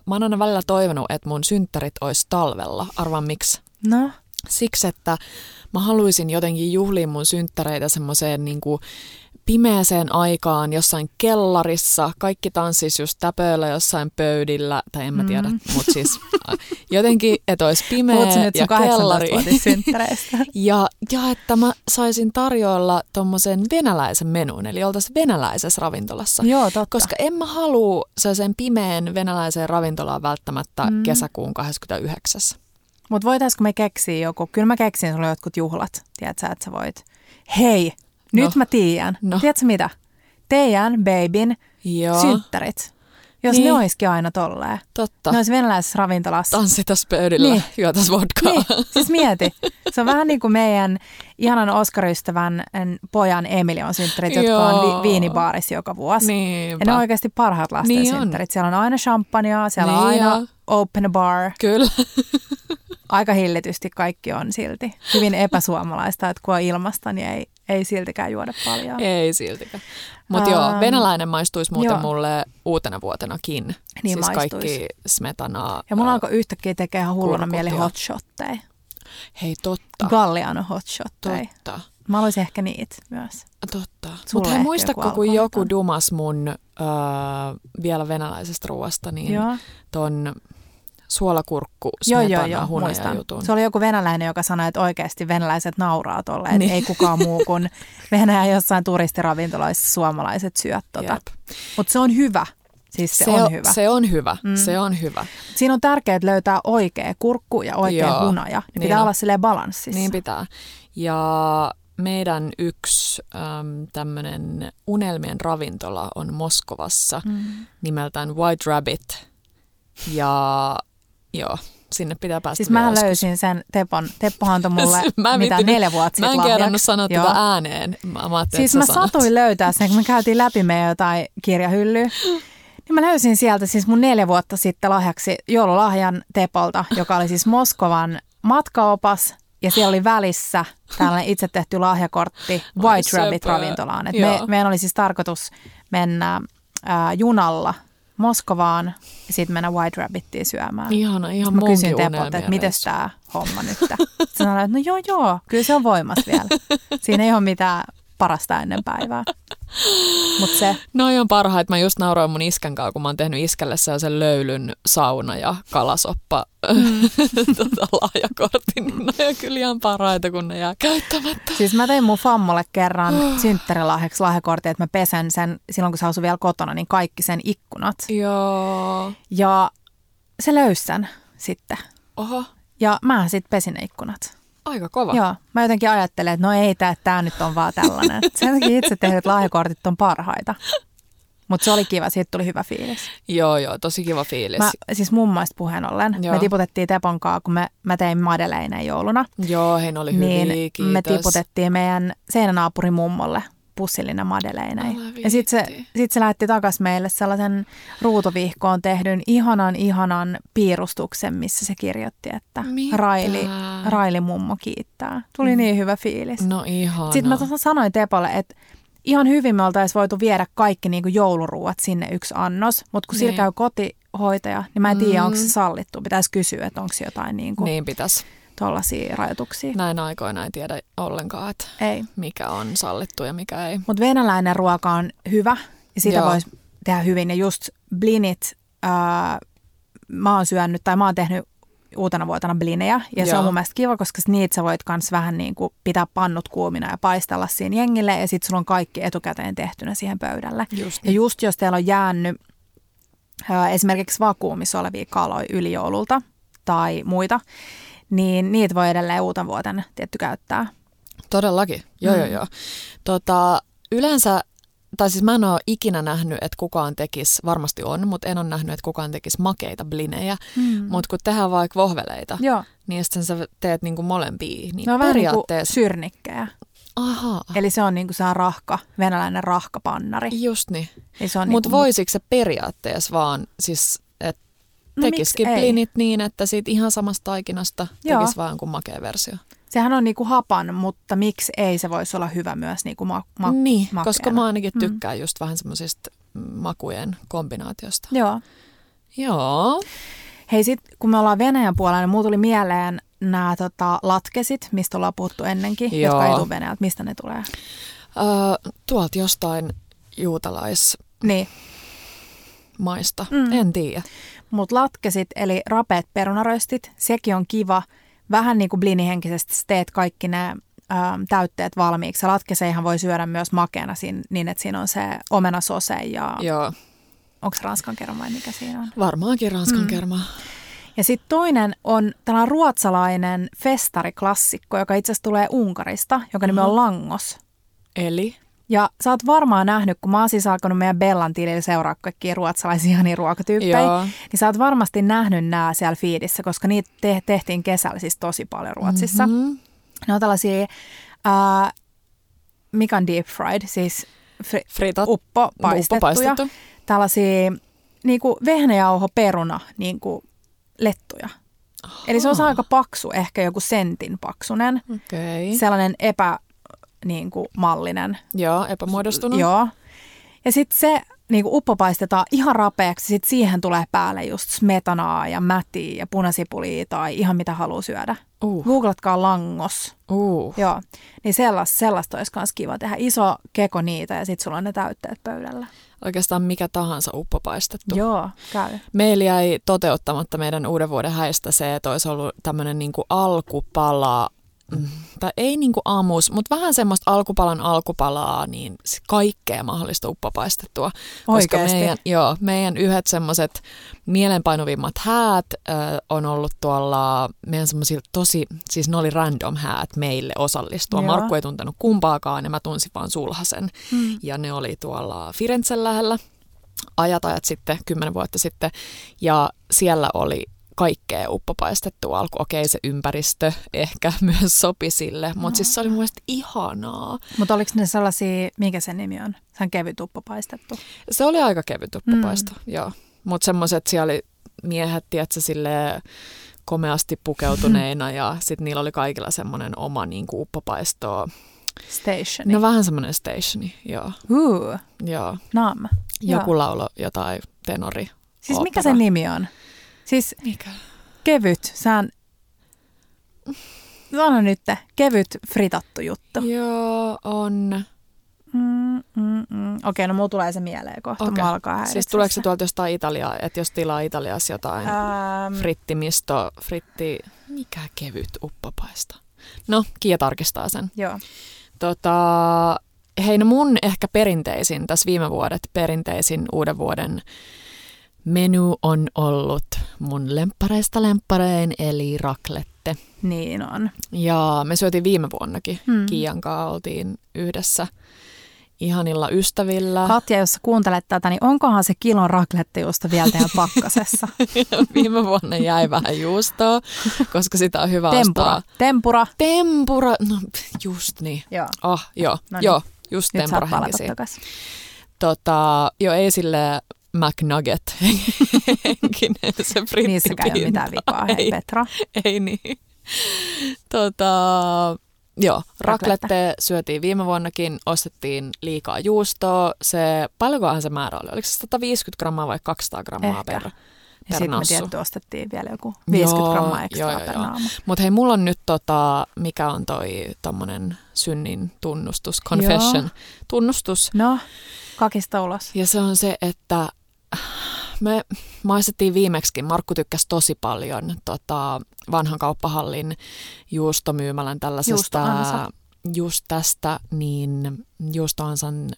mä oon aina välillä toivonut, että mun synttärit olisi talvella. Arvaan miksi? No, Siksi, että mä haluaisin jotenkin juhlia mun synttäreitä semmoiseen niin kuin pimeäseen aikaan jossain kellarissa. Kaikki tanssis just täpöillä jossain pöydillä, tai en mä tiedä, Mm. mm. mutta siis jotenkin, että olisi pimeä puhutko nyt ja kellari. 18-vuotissynttäreistä? Ja, ja että mä saisin tarjoilla tommosen venäläisen menun, eli oltaisiin venäläisessä ravintolassa. Joo, totta. Koska en mä halua sen pimeän venäläiseen ravintolaan välttämättä Mm. mm. kesäkuun 29. Mutta voitaisiko me keksiä joku, kyllä mä keksin sulle jotkut juhlat, tiedätkö, että sä voit. Hei, nyt No. mä tiedän. No. Tiedätkö mitä? Teidän babyn Joo, synttärit. Jos Niin. ne olisikin aina tolleen. totta. Ne olisi venäläisessä ravintolassa. Tanssitas pöydillä, Niin. juotas vodkaa. Niin, siis mieti. Se on vähän niin kuin meidän ihanan Oscar-ystävän pojan Emilion synttärit, jotka on Joo. vi- viinibaarissa joka vuosi. Niinpä. Ja ne on oikeasti parhaat lasten Niin on. synttärit. Siellä on aina champagnea, siellä on Niin aina on. open bar. Kyllä. Aika hillitysti kaikki on silti. Hyvin epäsuomalaista, että kun on ilmasta, niin ei ei siltikään juoda paljon. Ei siltikään. Mutta Ähm, joo, venäläinen maistuisi muuten joo. mulle uutena vuotenakin. Niin siis maistuisi. kaikki smetanaa. Ja mulla ää, alkoi yhtäkkiä tekee ihan hulluna mieli ja- hotshotteja. Hei, totta. Galliano hotshotteja. Totta. Mä haluaisin ehkä niitä myös. Totta. Mutta hei, muistatko, joku kun joku dumas mun öö, vielä venäläisestä ruoasta, niin Joo. ton suolakurkku Joo, joo, smetana joo, jutun. Se oli joku venäläinen, joka sanoi, että oikeasti venäläiset nauraa tolle, että Niin. ei kukaan muu kuin Venäjän jossain turistiravintoloissa suomalaiset syöt tota. Mutta se on hyvä. Siis se, se, on hyvä. Se on hyvä. Mm. Se on hyvä. Siinä on tärkeää löytää oikea kurkku ja oikea Joo, hunaja. Ne niin pitää on. olla silleen balanssissa. Niin pitää. Ja meidän yksi äm, tämmöinen unelmien ravintola on Moskovassa Mm. nimeltään White Rabbit. Ja joo, sinne pitää päästä Siis mä joskus. löysin sen Tepon. Teppohan antoi mulle Mä en mitä neljä vuotta Mä sitten en kerrannut lahjaksi. sanoa Joo. tätä ääneen. Mä, mä Siis mä sanot. satuin löytää sen, kun me käytiin läpi meidän jotain kirjahyllyä. Niin mä löysin sieltä siis mun neljä vuotta sitten lahjaksi joululahjan Tepolta, joka oli siis Moskovan matkaopas. Ja siellä oli välissä tällainen itse tehty lahjakortti White söpö. Rabbit ravintolaan. Et me, meidän oli siis tarkoitus mennä ää, junalla Moskovaan ja sitten mennä White Rabbittiin syömään. Ihana, ihan Mä kysyin Tepolta, että miten tämä homma nyt? Se sanoi, että no joo joo, kyllä se on voimassa vielä. Siinä ei ole mitään parasta ennen päivää. Mutta se, Noi on parhaita. Mä just nauroin mun iskän kanssa, kun mä oon tehnyt iskälle sellaisen löylyn sauna ja kalasoppa mm. tota, lahjakortin. Niin noi on kyllä ihan parhaita, kun ne jää käyttämättä. siis mä tein mun fammolle kerran synttärilahjaksi lahjakortin, että mä pesen sen silloin, kun se asui vielä kotona, niin kaikki sen ikkunat. Joo. Ja se löysi sen sitten. Oho, Ja mä sitten pesin ne ikkunat. Aika kova. Joo, mä jotenkin ajattelen, että no ei tämä, tämä nyt on vaan tällainen. Sen takia itse tehdyt lahjakortit on parhaita. Mutta se oli kiva, siitä tuli hyvä fiilis. joo, joo, tosi kiva fiilis. Mä, siis mummaista puheen ollen, Joo. me tiputettiin Tepon kanssa, kun me, mä tein Madeleineen jouluna, Joo, ne oli hyviä, niin kiitos. me tiputettiin meidän seinänaapurin mummolle pussillinen Madeleinei. Älä Ja sitten se, sit se lähetti takas meille sellaisen ruutuvihkoon tehdyn ihanan, ihanan piirustuksen, missä se kirjoitti, että Mitä? Raili, Raili mummo kiittää. Tuli niin hyvä fiilis. No ihana. Sitten mä tuossa sanoin Tepolle, että ihan hyvin me oltaisiin voitu viedä kaikki niinku jouluruuat sinne yksi annos, mutta kun sillä Niin. käy kotihoitaja, niin mä en tiedä, Mm. onko se sallittu. Pitäisi kysyä, että onko jotain niinku Niin pitäisi. Tuollaisia rajoituksia. Näin aikoina ei tiedä ollenkaan, että Ei. mikä on sallittu ja mikä ei. Mutta venäläinen ruoka on hyvä ja sitä voisi tehdä hyvin. Ja just blinit, ää, mä oon syönyt tai mä oon tehnyt uutena vuotena blinejä. Ja se Joo. on mun mielestä kiva, koska niitä sä voit kans vähän niin kuin pitää pannut kuumina ja paistella siinä jengille. Ja sit sulla on kaikki etukäteen tehtynä siihen pöydälle. Just Ja just jos teillä on jäänyt ää, esimerkiksi vakuumissa olevia kaloja yli joululta tai muita, niin niitä voi edelleen uuten vuoten tietty käyttää. Todellakin, joo Mm. joo joo. Tota, yleensä, tai siis mä en ole ikinä nähnyt, että kukaan tekisi, varmasti on, mutta en ole nähnyt, että kukaan tekisi makeita blinejä. Mm. Mutta kun tehdään vaikka vohveleita, Joo, niin sitten sä teet niinku molempia, niin ne on vähän niin periaatteessa... syrnikkejä. Aha, Eli se on niin kuin se rahka, venäläinen rahkapannari. just niin. On Mutta niinku, voisiko se periaatteessa vaan, siis, että No tekisikin blinit niin, että siitä ihan samasta taikinasta Joo. tekisi vaan kuin makea versio. Sehän on niin kuin hapan, mutta miksi ei se voisi olla hyvä myös niin kuin ma- ma- niin, makeana. koska mä ainakin Mm. tykkään just vähän semmoisista makujen kombinaatiosta. Joo. Joo. Hei sit, kun me ollaan Venäjän puolella, niin mulla tuli mieleen nämä tota, latkesit, mistä ollaan puhuttu ennenkin, Joo. jotka ei tule Venäjältä. Mistä ne tulee? Öö, tuolta jostain juutalaismaista. Niin, Mm. En tiedä. Mutta latkesit, eli rapeat perunaröstit, sekin on kiva. Vähän niin kuin blinihenkisesti teet kaikki ne äm, täytteet valmiiksi. Ja latkeseihan voi syödä myös makeana siinä, niin, että siinä on se omenasose ja Joo, onko se ranskan kerran vai mikä siinä on? varmaankin ranskan Mm. kerma. Ja sitten toinen on tällainen ruotsalainen festariklassikko, joka itse asiassa tulee Unkarista, joka nimi on. Langos. Eli? Ja sä oot varmaan nähnyt, kun mä oon siis alkanut meidän Bellan tilillä seuraa kaikkia ruotsalaisia niin ruokatyyppejä, Joo. niin sä oot varmasti nähnyt nämä siellä fiidissä, koska niitä te- tehtiin kesällä siis tosi paljon Ruotsissa. Mm-hmm. Ne on tällaisia, ää, mikä on deep fried, siis fri- Fritat. uppo paistettuja. paistettu. Tällaisia niin kuin vehnäjauho, peruna, niin kuin lettuja. Eli se on aika paksu, ehkä joku sentin paksunen. Okay. Sellainen epä, niin kuin, mallinen. Joo, epämuodostunut. Joo. Ja sitten se niin kuin uppopaistetaan ihan rapeaksi, sitten siihen tulee päälle just smetanaa ja mätiä ja punasipulia tai ihan mitä haluaa syödä. Uh. Googlatkaa langos. Uh. Joo, niin sellaista, sellaista olisi myös kiva tehdä. Iso keko niitä ja sitten sulla on ne täytteet pöydällä. Oikeastaan mikä tahansa uppopaistettu. Joo, käy. Meillä jäi toteuttamatta meidän uuden vuoden häistä se, että olisi ollut tämmöinen niin alkupala Mm. tai ei niinku aamus, mutta vähän semmoista alkupalan alkupalaa, niin kaikkea mahdollista uppopaistettua. Koska meidän, joo, meidän yhdet semmoiset mielenpainuvimmat häät ö, on ollut tuolla, meidän semmoisilla tosi, siis ne oli random häät meille osallistua. Joo. Markku ei tuntenut kumpaakaan ja mä tunsin vaan sulhasen. Hmm. Ja ne oli tuolla Firenzen lähellä ajat ajat sitten, kymmenen vuotta sitten. Ja siellä oli kaikkea uppopaistettu alku. Okei, se ympäristö ehkä myös sopi sille, mutta no. siis se oli mun mielestä ihanaa. Mutta oliko ne sellaisia, mikä se nimi on? Se on kevyt uppopaistettu. Se oli aika kevyt uppopaisto, mm. joo. Mutta semmoiset siellä oli miehet, tiedätkö, sille komeasti pukeutuneina ja sitten niillä oli kaikilla semmoinen oma niin kuin uppopaisto. Stationi. No vähän semmoinen stationi, joo. Uh. Joo. Nam. Joku laulo jotain tenori. Siis opera. mikä se nimi on? Siis Mikä? kevyt, sään... Sano nyt, kevyt fritattu juttu. Joo, on. Mm, mm, mm. Okei, no mulla tulee se mieleen kohta. Okay. alkaa siis tuleeko se tuolta jostain Italiaa, että jos tilaa Italiassa jotain ähm. frittimisto, fritti, mikä kevyt uppopaista? No, Kia tarkistaa sen. Joo. Tota, hei, no mun ehkä perinteisin, tässä viime vuodet perinteisin uuden vuoden menu on ollut mun lemppareista lempparein, eli raklette. Niin on. Ja me syötiin viime vuonnakin. Hmm. Kiian kanssa oltiin yhdessä ihanilla ystävillä. Katja, jos kuuntelet tätä, niin onkohan se kilon juusta vielä teidän pakkasessa? Viime vuonna jäi vähän juustoa, koska sitä on hyvä Tempura. ostaa. Tempura. Tempura. No just niin. Joo. Oh, joo. No niin. joo, just Nyt tempura henkisiä. Tota, jo ei sille McNugget henkinen se frittipinta. Niissäkään ei ole mitään vikaa, hei ei, Petra. Ei niin. Tota, joo, raklette syötiin viime vuonnakin, ostettiin liikaa juustoa. Se, paljonkohan se määrä oli? Oliko se 150 grammaa vai 200 grammaa Ehkä. per, ja sitten me tietty ostettiin vielä joku 50 joo, grammaa ekstra joo, per naama. Mutta hei, mulla on nyt tota, mikä on toi tommonen synnin tunnustus, confession, joo. tunnustus. No, kakista ulos. Ja se on se, että me maistettiin viimeksi, Markku tykkäsi tosi paljon tota, vanhan kauppahallin juustomyymälän tällaisesta just tästä niin juustoansan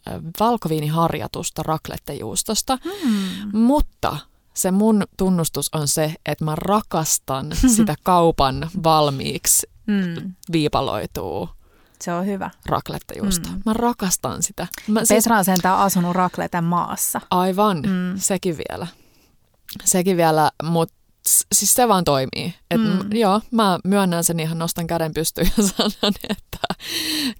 valkoviiniharjatusta raklettejuustosta, hmm. mutta se mun tunnustus on se, että mä rakastan sitä kaupan valmiiksi hmm. viipaloituu se on hyvä. Raklettejuusto. Mm. Mä rakastan sitä. Mä, siis... Petra on sentään asunut rakleten maassa. Aivan, mm. sekin vielä. Sekin vielä, mutta siis se vaan toimii. Et, mm. Joo, mä myönnän sen ihan, nostan käden pystyyn ja sanon, että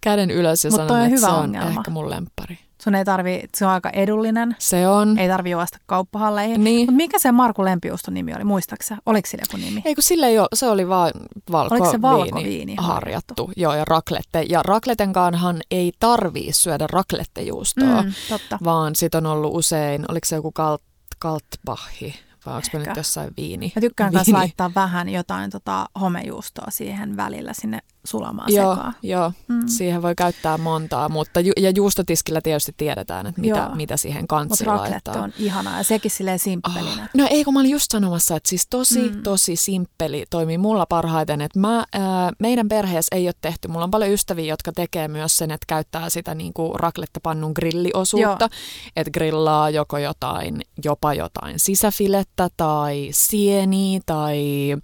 käden ylös ja Mut sanon, että se on ongelma. ehkä mun lemppari. Sun ei tarvi, se on aika edullinen. Se on. Ei tarvi juosta kauppahalleihin. Niin. Mutta mikä se Marku Lempiuston nimi oli, muistaaksä? Oliko sillä joku nimi? Ei kun sille ei ole, se oli vaan valko Oliko se valkoviini harjattu? Joo, ja raklette. Ja rakletenkaanhan ei tarvii syödä raklettejuustoa, mm, totta. vaan sit on ollut usein, oliko se joku kalt, kaltbahi? vai onko nyt jossain viini? Mä tykkään viini. laittaa vähän jotain tota, homejuustoa siihen välillä sinne sulamaan joo, sekaan. Joo, mm. siihen voi käyttää montaa, mutta ju- ja juustotiskillä tietysti tiedetään, että mitä, mitä siihen kanssa laittaa. on ihanaa ja sekin silleen simppelinä. Oh. No ei, kun mä olin just sanomassa, että siis tosi, mm. tosi simppeli toimii mulla parhaiten, että mä, ää, meidän perheessä ei ole tehty, mulla on paljon ystäviä, jotka tekee myös sen, että käyttää sitä niin kuin raklettapannun grilliosuutta, että grillaa joko jotain, jopa jotain sisäfilettä tai sieni tai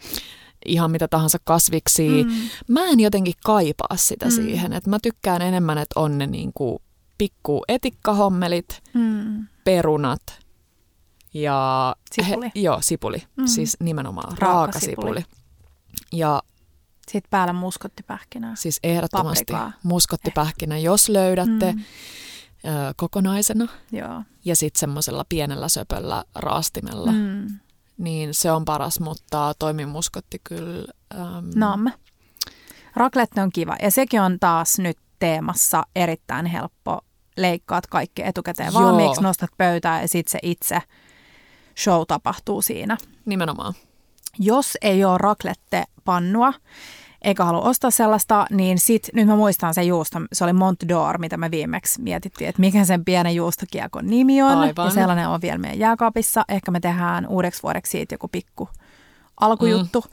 ihan mitä tahansa kasviksi. Mm. Mä en jotenkin kaipaa sitä mm. siihen. että mä tykkään enemmän, että on ne niinku pikku etikkahommelit, mm. perunat ja... Sipuli. He, joo, sipuli. Mm. Siis nimenomaan raaka, raaka sipuli. sipuli. Ja sitten päällä muskottipähkinää. Siis ehdottomasti Paprikaa. muskottipähkinä, jos löydätte mm. ö, kokonaisena. Joo. Ja sitten semmoisella pienellä söpöllä raastimella. Mm niin se on paras, mutta toimimuskotti kyllä. Ähm... Nam. Raklette on kiva ja sekin on taas nyt teemassa erittäin helppo. Leikkaat kaikki etukäteen valmiiksi, Joo. nostat pöytään ja sitten se itse show tapahtuu siinä. Nimenomaan. Jos ei ole raclette-pannua, eikä halua ostaa sellaista, niin sit, nyt mä muistan sen juusto, se oli Mont d'Or, mitä me viimeksi mietittiin, että mikä sen pienen juustokiekon nimi on. Aivan. Ja sellainen on vielä meidän jääkaapissa. Ehkä me tehdään uudeksi vuodeksi siitä joku pikku alkujuttu. Mm.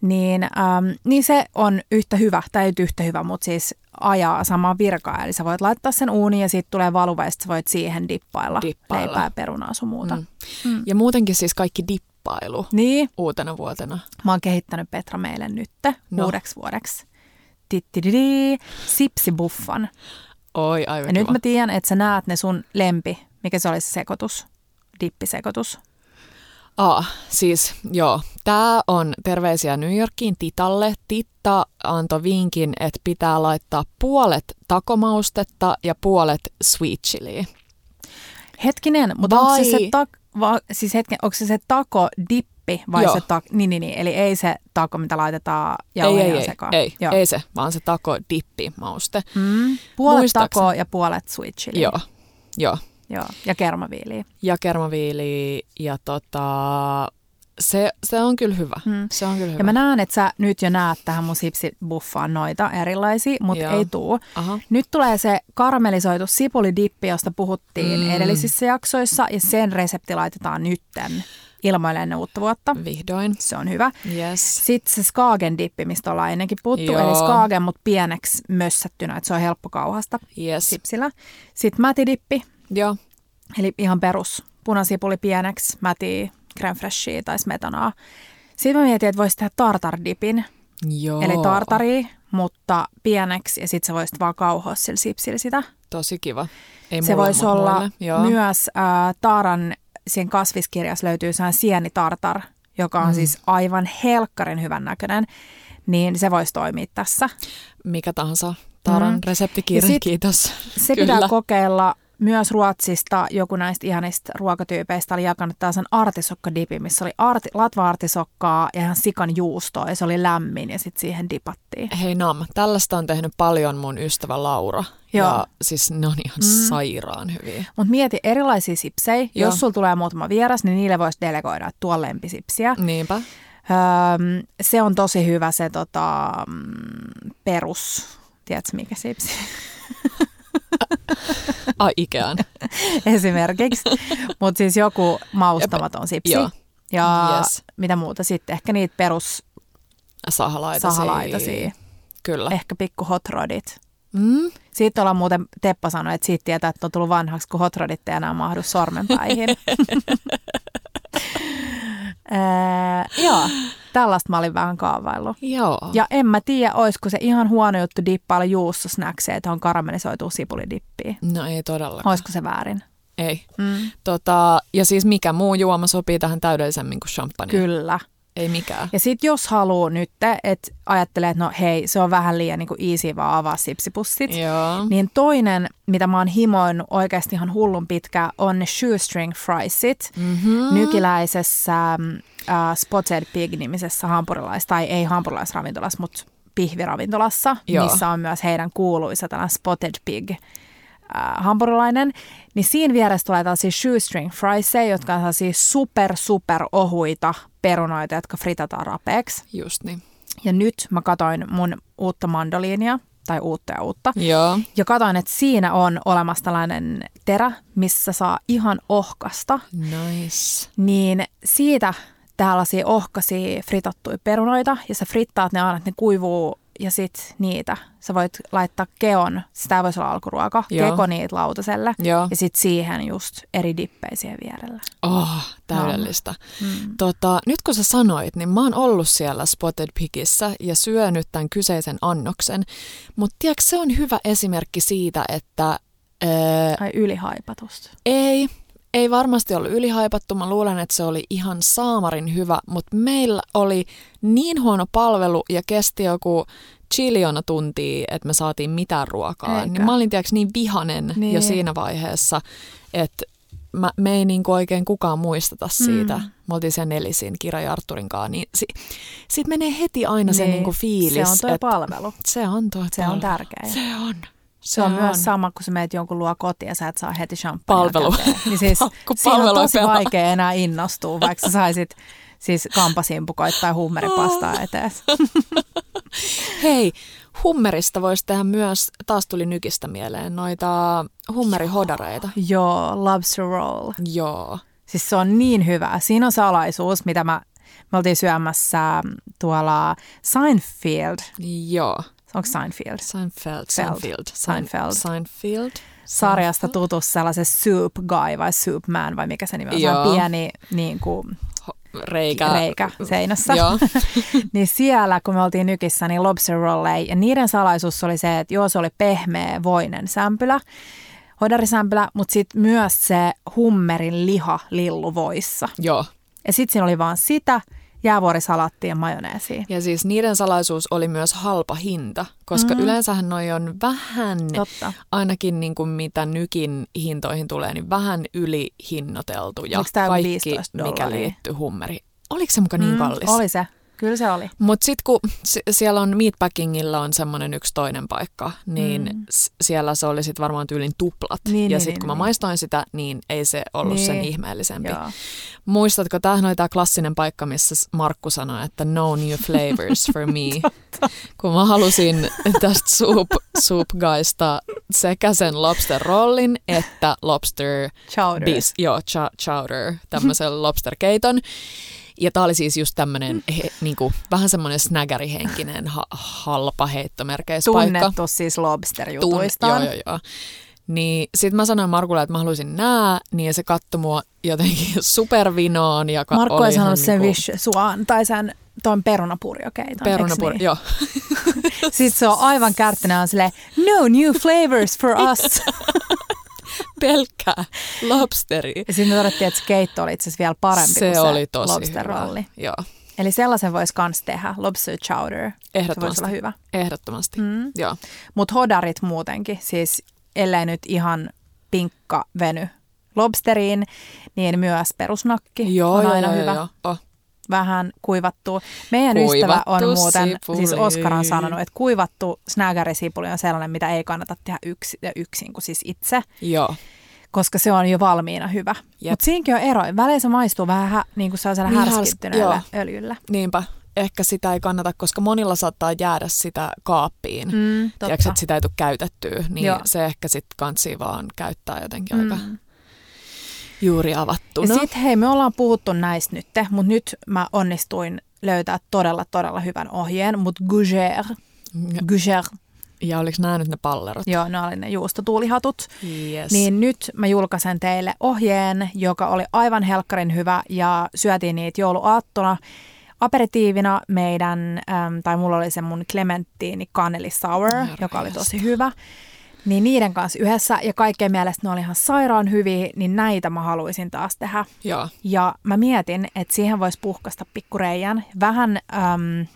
Niin, ähm, niin se on yhtä hyvä, tai ei nyt yhtä hyvä, mutta siis ajaa samaa virkaa. Eli sä voit laittaa sen uuniin ja sitten tulee valuva ja sä voit siihen dippailla, Dippailla. leipää, perunaa sun muuta. Mm. Mm. Ja muutenkin siis kaikki dippailu Niin, uutena vuotena. Mä oon kehittänyt Petra meille nyt No. uudeksi vuodeksi. Tittididi, sipsibuffan. Oi, aivan Ja nyt kiva. mä tiedän, että sä näet ne sun lempi, mikä se oli se sekoitus, dippisekoitus. Ah, siis joo. Tämä on terveisiä New Yorkiin Titalle. Titta antoi vinkin, että pitää laittaa puolet takomaustetta ja puolet sweet chiliä. Hetkinen, mutta onko se, Vai- se, tak, va, siis hetken, onko se se tako dippi vai Joo. se tak, niin, niin, niin, eli ei se tako, mitä laitetaan Ei, jauheja ei, ei, sekaan. ei, Joo. ei se, vaan se tako dippi mauste. Mm. Puolet Muistaakseni- tako ja puolet sweet chili. Joo, joo. Joo. Ja kermaviiliä. Ja kermaviili ja tota, se, se on kyllä hyvä. Mm. Se on kyllä hyvä. Ja mä näen, että sä nyt jo näet tähän mun sipsibuffaan noita erilaisia, mutta ei tuu. Aha. Nyt tulee se karamellisoitu sipulidippi, josta puhuttiin Mm. edellisissä jaksoissa, ja sen resepti laitetaan nytten ilmoille ennen uutta vuotta. Vihdoin. Se on hyvä. Yes. Sitten se Skagen dippi, mistä ollaan ennenkin puhuttu, Joo. eli Skagen, mutta pieneksi mössättynä, että se on helppo kauhasta Yes. sipsillä. Sitten mätidippi, Joo. eli ihan perus punasipuli pieneksi, mäti, crème fraichea tai smetanaa. Sitten mä mietin, että voisi tehdä tartardipin, Joo. eli tartari, mutta pieneksi, ja sitten sä voisit vaan kauhoa sillä sipsillä sitä. Tosi kiva. Ei Se voisi olla. Joo. myös äh, Taaran, siinä kasviskirjassa löytyy sehän sienitartar, joka on Mm. siis aivan helkkarin hyvän näköinen, niin se voisi toimia tässä. Mikä tahansa. Taran Mm. reseptikirja, kiitos. Se Kyllä. pitää kokeilla myös Ruotsista, joku näistä ihanista ruokatyypeistä oli jakanut tällaisen artisokkadipin, missä oli arti, latva-artisokkaa ja ihan sikan juustoa ja se oli lämmin ja sitten siihen dipattiin. Hei Nam, tällaista on tehnyt paljon mun ystävä Laura. Joo. Ja siis ne on ihan Mm. sairaan hyviä. Mutta mieti erilaisia sipsejä. Joo. Jos sulla tulee muutama vieras, niin niille voisi delegoida, että tuo lempisipsiä. Niinpä. Öö, se on tosi hyvä se tota, mm, perus, tiedätkö mikä sipsi Ai Ikean. esimerkiksi, mutta siis joku maustamaton sipsi. Joo. Ja Yes. mitä muuta sitten, ehkä niitä perus Sahalaitasia. sahalaitasia, Kyllä. ehkä pikku hot rodit. Mm? Siitä ollaan muuten, Teppa sanoi, että siitä tietää, että on tullut vanhaksi, kun hot rodit ei enää mahdu sormenpäihin. Öö, joo, tällaista mä olin vähän kaavaillut. Joo. Ja en mä tiedä, olisiko se ihan huono juttu dippailla juustosnäkseen, että on karamellisoitu sipulidippiä. No ei todellakaan. Olisiko se väärin? Ei. Mm. Tota, ja siis mikä muu juoma sopii tähän täydellisemmin kuin champagne? Kyllä. Ei mikään. Ja sitten jos haluaa nyt, että ajattelee, että no hei, se on vähän liian niin easy vaan avaa sipsipussit, Joo. niin toinen, mitä mä oon himoinut oikeasti ihan hullun pitkä, on ne shoestring friesit. Mm-hmm. Nykiläisessä äh, Spotted Pig-nimisessä hampurilais- tai ei hampurilaisravintolassa, mutta pihviravintolassa, Joo. missä on myös heidän kuuluisa tällainen Spotted Pig äh, hampurilainen, niin siinä vieressä tulee tällaisia shoestring friesia, jotka on sellaisia super, super ohuita perunoita, jotka fritataan rapeeksi. Just niin. Ja nyt mä katoin mun uutta mandoliinia, tai uutta ja uutta, Joo. ja katoin, että siinä on olemassa tällainen terä, missä saa ihan ohkasta Nice. niin siitä tällaisia ohkaisia fritattuja perunoita ja sä frittaat ne aina, että ne kuivuu ja sit niitä. Sä voit laittaa keon, sitä voisi olla alkuruoka, Joo. keko niitä lautaselle Joo. ja sit siihen just eri dippejä siihen vierellä. Oh, täydellistä. Mm. Tota, nyt kun sä sanoit, niin mä oon ollut siellä Spotted Pigissä ja syönyt tämän kyseisen annoksen. Mutta tiedätkö, se on hyvä esimerkki siitä, että ää, Ai ylihaipatusta. ei, ei varmasti ollut ylihaipattu. Mä luulen, että se oli ihan saamarin hyvä, mutta meillä oli niin huono palvelu ja kesti joku chiliona tuntia, että me saatiin mitään ruokaa. Eikä. Niin mä olin tiedätkö, niin vihanen niin. Niin. jo siinä vaiheessa, että mä, me ei niinku oikein kukaan muisteta siitä. Mm. Me oltiin siellä nelisin Kira ja Arturin kanssa, niin si, sit menee heti aina se Niin, niinku fiilis. Se on tuo että palvelu. se on tuo Se on palvelu. tärkeä. Se on. Se on, Se myös on. sama, kun sä meet jonkun luo kotiin ja sä et saa heti champagnea Palvelu. käteen. Niin siis siinä on tosi pelaa. vaikea enää innostua, vaikka sä saisit siis kampasimpukoit tai hummeripastaa etees. Hei, hummerista voisi tehdä myös, taas tuli nykistä mieleen, noita hummerihodareita. Joo, lobster roll. Joo. Siis se on niin hyvä. Siinä on salaisuus, mitä mä, me oltiin syömässä tuolla Seinfeld. Joo. Onko Seinfeld? Seinfeld. Feld. Seinfeld. Seinfeld. Seinfeld. Sarjasta tutus sellaisen soup guy vai soup man vai mikä se nimi on. Se on Joo. pieni niin kuin, Reikä. reikä seinässä. Joo. niin siellä, kun me oltiin nykissä, niin lobster rollei. Ja niiden salaisuus oli se, että joo, se oli pehmeä, voinen sämpylä, hodarisämpylä, mutta sitten myös se hummerin liha lilluvoissa. Joo. Ja sitten siinä oli vaan sitä, jäävuorisalattia ja majoneesia. Ja siis niiden salaisuus oli myös halpa hinta, koska Mm. mm. yleensähän noi on vähän, Totta. ainakin niin kuin mitä nykin hintoihin tulee, niin vähän ylihinnoiteltu. Ja kaikki, 15 mikä liittyy hummeri. Oliko se muka niin kallis? Oli se. Kyllä se oli. Mutta sitten kun s- siellä on Meatpackingilla on semmoinen yksi toinen paikka, niin Mm. siellä se oli sitten varmaan tyylin tuplat. Niin, ja niin, sitten niin, kun mä niin. maistoin sitä, niin ei se ollut Niin. sen ihmeellisempi. Joo. Muistatko, tämähän oli tämä klassinen paikka, missä Markku sanoi, että no new flavors for me. Kun mä halusin tästä soup, soup guysta sekä sen lobster rollin että lobster Chowder. bis, joo, cha, chowder, tämmöisen lobster keiton. Ja tää oli siis just tämmönen he, niinku, vähän semmoinen snägärihenkinen ha, halpa heittomerkeissä paikka. Tunnettu siis Tun- lobster-jutuistaan. Joo, joo, joo. Niin sit mä sanoin Markulle, että mä haluaisin nää, niin se katsoi mua jotenkin supervinoon. Joka Markku oli ei sanonut sen niinku wish suan tai sen tuon perunapurjokeiton. Perunapur, eiks niin? joo. Sitten se on aivan kärttänä on silleen, no new flavors for us. Pelkkää lobsteria. ja sitten todettiin, että se keitto oli itse asiassa vielä parempi se kuin se oli tosi lobster hyvä. Joo, Eli sellaisen voisi kans tehdä, lobster chowder. Se voisi ehdottomasti. olla hyvä. Ehdottomasti, Mm. joo. Mutta hodarit muutenkin, siis ellei nyt ihan pinkka veny lobsteriin, niin myös perusnakki Joo, on joo, aina joo, hyvä. joo. Oh. Vähän kuivattu. Meidän Kuivattu ystävä on muuten, sipuli. siis Oskar on sanonut, että kuivattu snägärisipuli on sellainen, mitä ei kannata tehdä yksi, yksin kuin siis itse, Joo, koska se on jo valmiina hyvä. Mutta siinäkin on ero. Väliin se maistuu vähän hä, niin kuin sellaisella Niin härs- härskittyneellä öljyllä. niinpä. Ehkä sitä ei kannata, koska monilla saattaa jäädä sitä kaappiin. Mm, Tiedätkö, että sitä ei tule käytettyä, niin Joo. Se ehkä sitten kansi vaan käyttää jotenkin mm. aika. Juuri Ja avattuna. sitten hei, me ollaan puhuttu näistä nyt, mutta nyt mä onnistuin löytää todella, todella hyvän ohjeen, mutta Gouger, Gouger, Ja oliko nämä nyt ne pallerot? joo, ne oli ne juustotuulihatut, Yes. niin nyt mä julkaisen teille ohjeen, joka oli aivan helkkarin hyvä ja syötiin niitä jouluaattona aperitiivina meidän, äm, tai mulla oli se mun Clementini Caneli Sour, Herra joka oli tosi hyvä. Niin niiden kanssa yhdessä ja kaikkien mielestä ne oli ihan sairaan hyviä, niin näitä mä haluaisin taas tehdä. Joo. Ja mä mietin, että siihen voisi puhkasta pikkureijän. Vähän äm,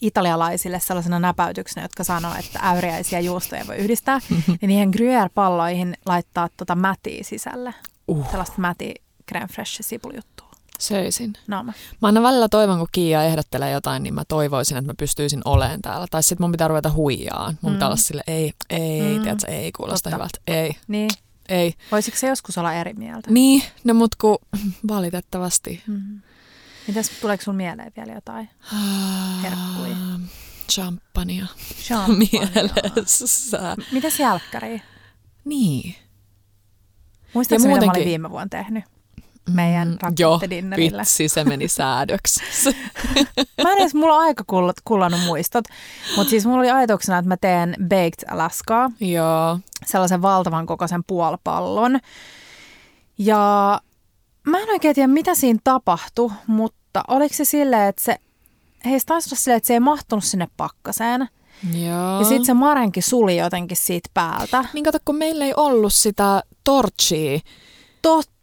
italialaisille sellaisena näpäytyksenä, jotka sanoo, että äyriäisiä juustoja voi yhdistää. ja niihin gruyère-palloihin laittaa tota mätiä sisälle. Uh. Sellaista mäti crème fraîche sipulijuttua. Söisin. No mä. Aina välillä toivon, kun Kiia ehdottelee jotain, niin mä toivoisin, että mä pystyisin olemaan täällä. Tai sitten mun pitää ruveta huijaan. Mun Mm. pitää olla sille, ei, ei, Mm. tiedätkö, ei kuulosta Totta. hyvältä. Ei, Niin, ei. voisiko se joskus olla eri mieltä? Niin, no mut kun valitettavasti. Mm. Mitäs, tuleeko sun mieleen vielä jotain? Herkkuja. Champagnea Champagnea. mielessä. Mitäs jälkkäriä? Niin. Muistaakseni, mitä mä olin viime vuonna tehnyt? Meidän Mm, rakettidinnarille. vitsi, se meni säädöksi. Mä en edes, mulla on aika kullannut muistot, mutta siis mulla oli ajatuksena, että mä teen Baked Alaskaa, Joo. sellaisen valtavan kokoisen puolpallon. Ja mä en oikein tiedä, mitä siinä tapahtui, mutta oliko se silleen, että se, hei se taisi olla silleen, että se ei mahtunut sinne pakkaseen. Joo. Ja sitten se marenki suli jotenkin siitä päältä. Niin kato, kun meillä ei ollut sitä torchia. Totta.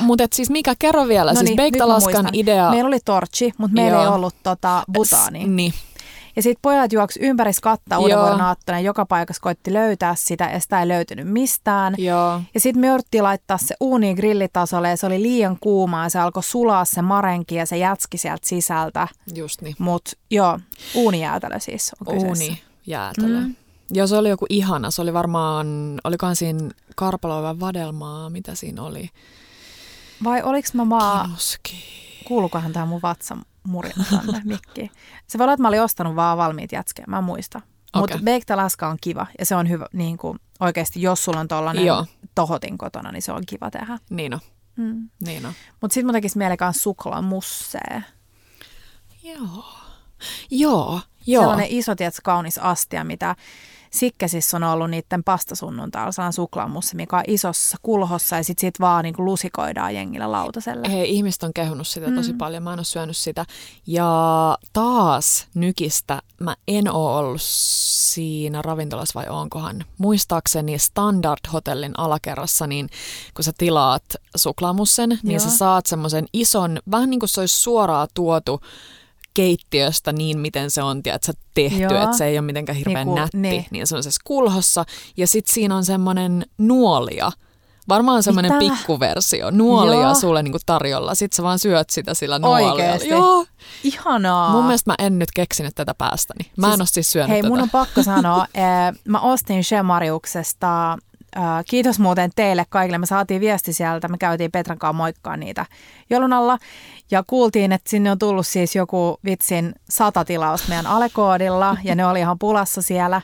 Mutta siis mikä, kerro vielä, No siis niin, Baked nyt mä Alaskan idea. Meillä oli torchi, mutta meillä Joo. ei ollut tota butaania. S- Niin. Ja sitten pojat juoksi ympäri kattaa uuden Joo. vuoden aattona. Joka paikassa koitti löytää sitä ja sitä ei löytynyt mistään. Joo. Ja sitten me jouduttiin laittaa se uuniin grillitasolle ja se oli liian kuumaa ja se alkoi sulaa se marenki ja se jätski sieltä sisältä. Just niin. Mutta joo, uunijäätelö siis on kyseessä. Uuni jäätelö. Mm. Mm. Ja se oli joku ihana. Se oli varmaan, olikohan siinä Karpaloivan vadelmaa, mitä siinä oli? Vai oliks mä vaan, Kioski. kuulukohan tää mun vatsan murina tänne mikkiin? Se voi olla, että mä olin ostanut vaan valmiit jätskejä, mä muista. Mutta Okei. Baked Alaska on kiva ja se on hyvä, niin kuin oikeasti jos sulla on tollanen Joo. tohotin kotona, niin se on kiva tehdä. Niin on, Mm. niin on. Mutta sitten mun tekisi mieli kans suklaamussee. Joo. Joo, joo. Sellainen iso, tiedätkö, kaunis astia, mitä Sikkesissä on ollut niiden pastasunnuntailla, sellainen suklaamussi, mikä on isossa kulhossa ja sitten sit vaan niin lusikoidaan jengille lautaselle. Hei, ihmiset on kehunut sitä tosi Mm. paljon, mä en ole syönyt sitä. Ja taas nykistä, mä en oo ollut siinä ravintolassa vai onkohan. Muistaakseni Standard Hotellin alakerrassa, niin kun sä tilaat suklaamussen, niin Joo. sä saat semmoisen ison, vähän niin kuin se olisi suoraan tuotu keittiöstä niin, miten se on tiedätkö, tehty, Joo. että se ei ole mitenkään hirveän Niin ku- nätti, niin. niin se on se kulhossa. Ja sitten siinä on semmoinen nuolia, varmaan semmoinen Mitä? pikkuversio, nuolia Joo. sulle niinku tarjolla. Sitten sä vaan syöt sitä sillä nuolialla. Oikeesti? Joo. Ihanaa. Mun mielestä mä en nyt keksinyt tätä päästäni. Mä en Siis- ole siis syönyt Hei, tätä. mun on pakko sanoa, mä ostin Shemariuksesta, kiitos muuten teille kaikille, me saatiin viesti sieltä, me käytiin Petran kanssa moikkaa niitä joulun alla. Ja kuultiin, että sinne on tullut siis joku vitsin sata tilausta meidän alekoodilla. Ja ne oli ihan pulassa siellä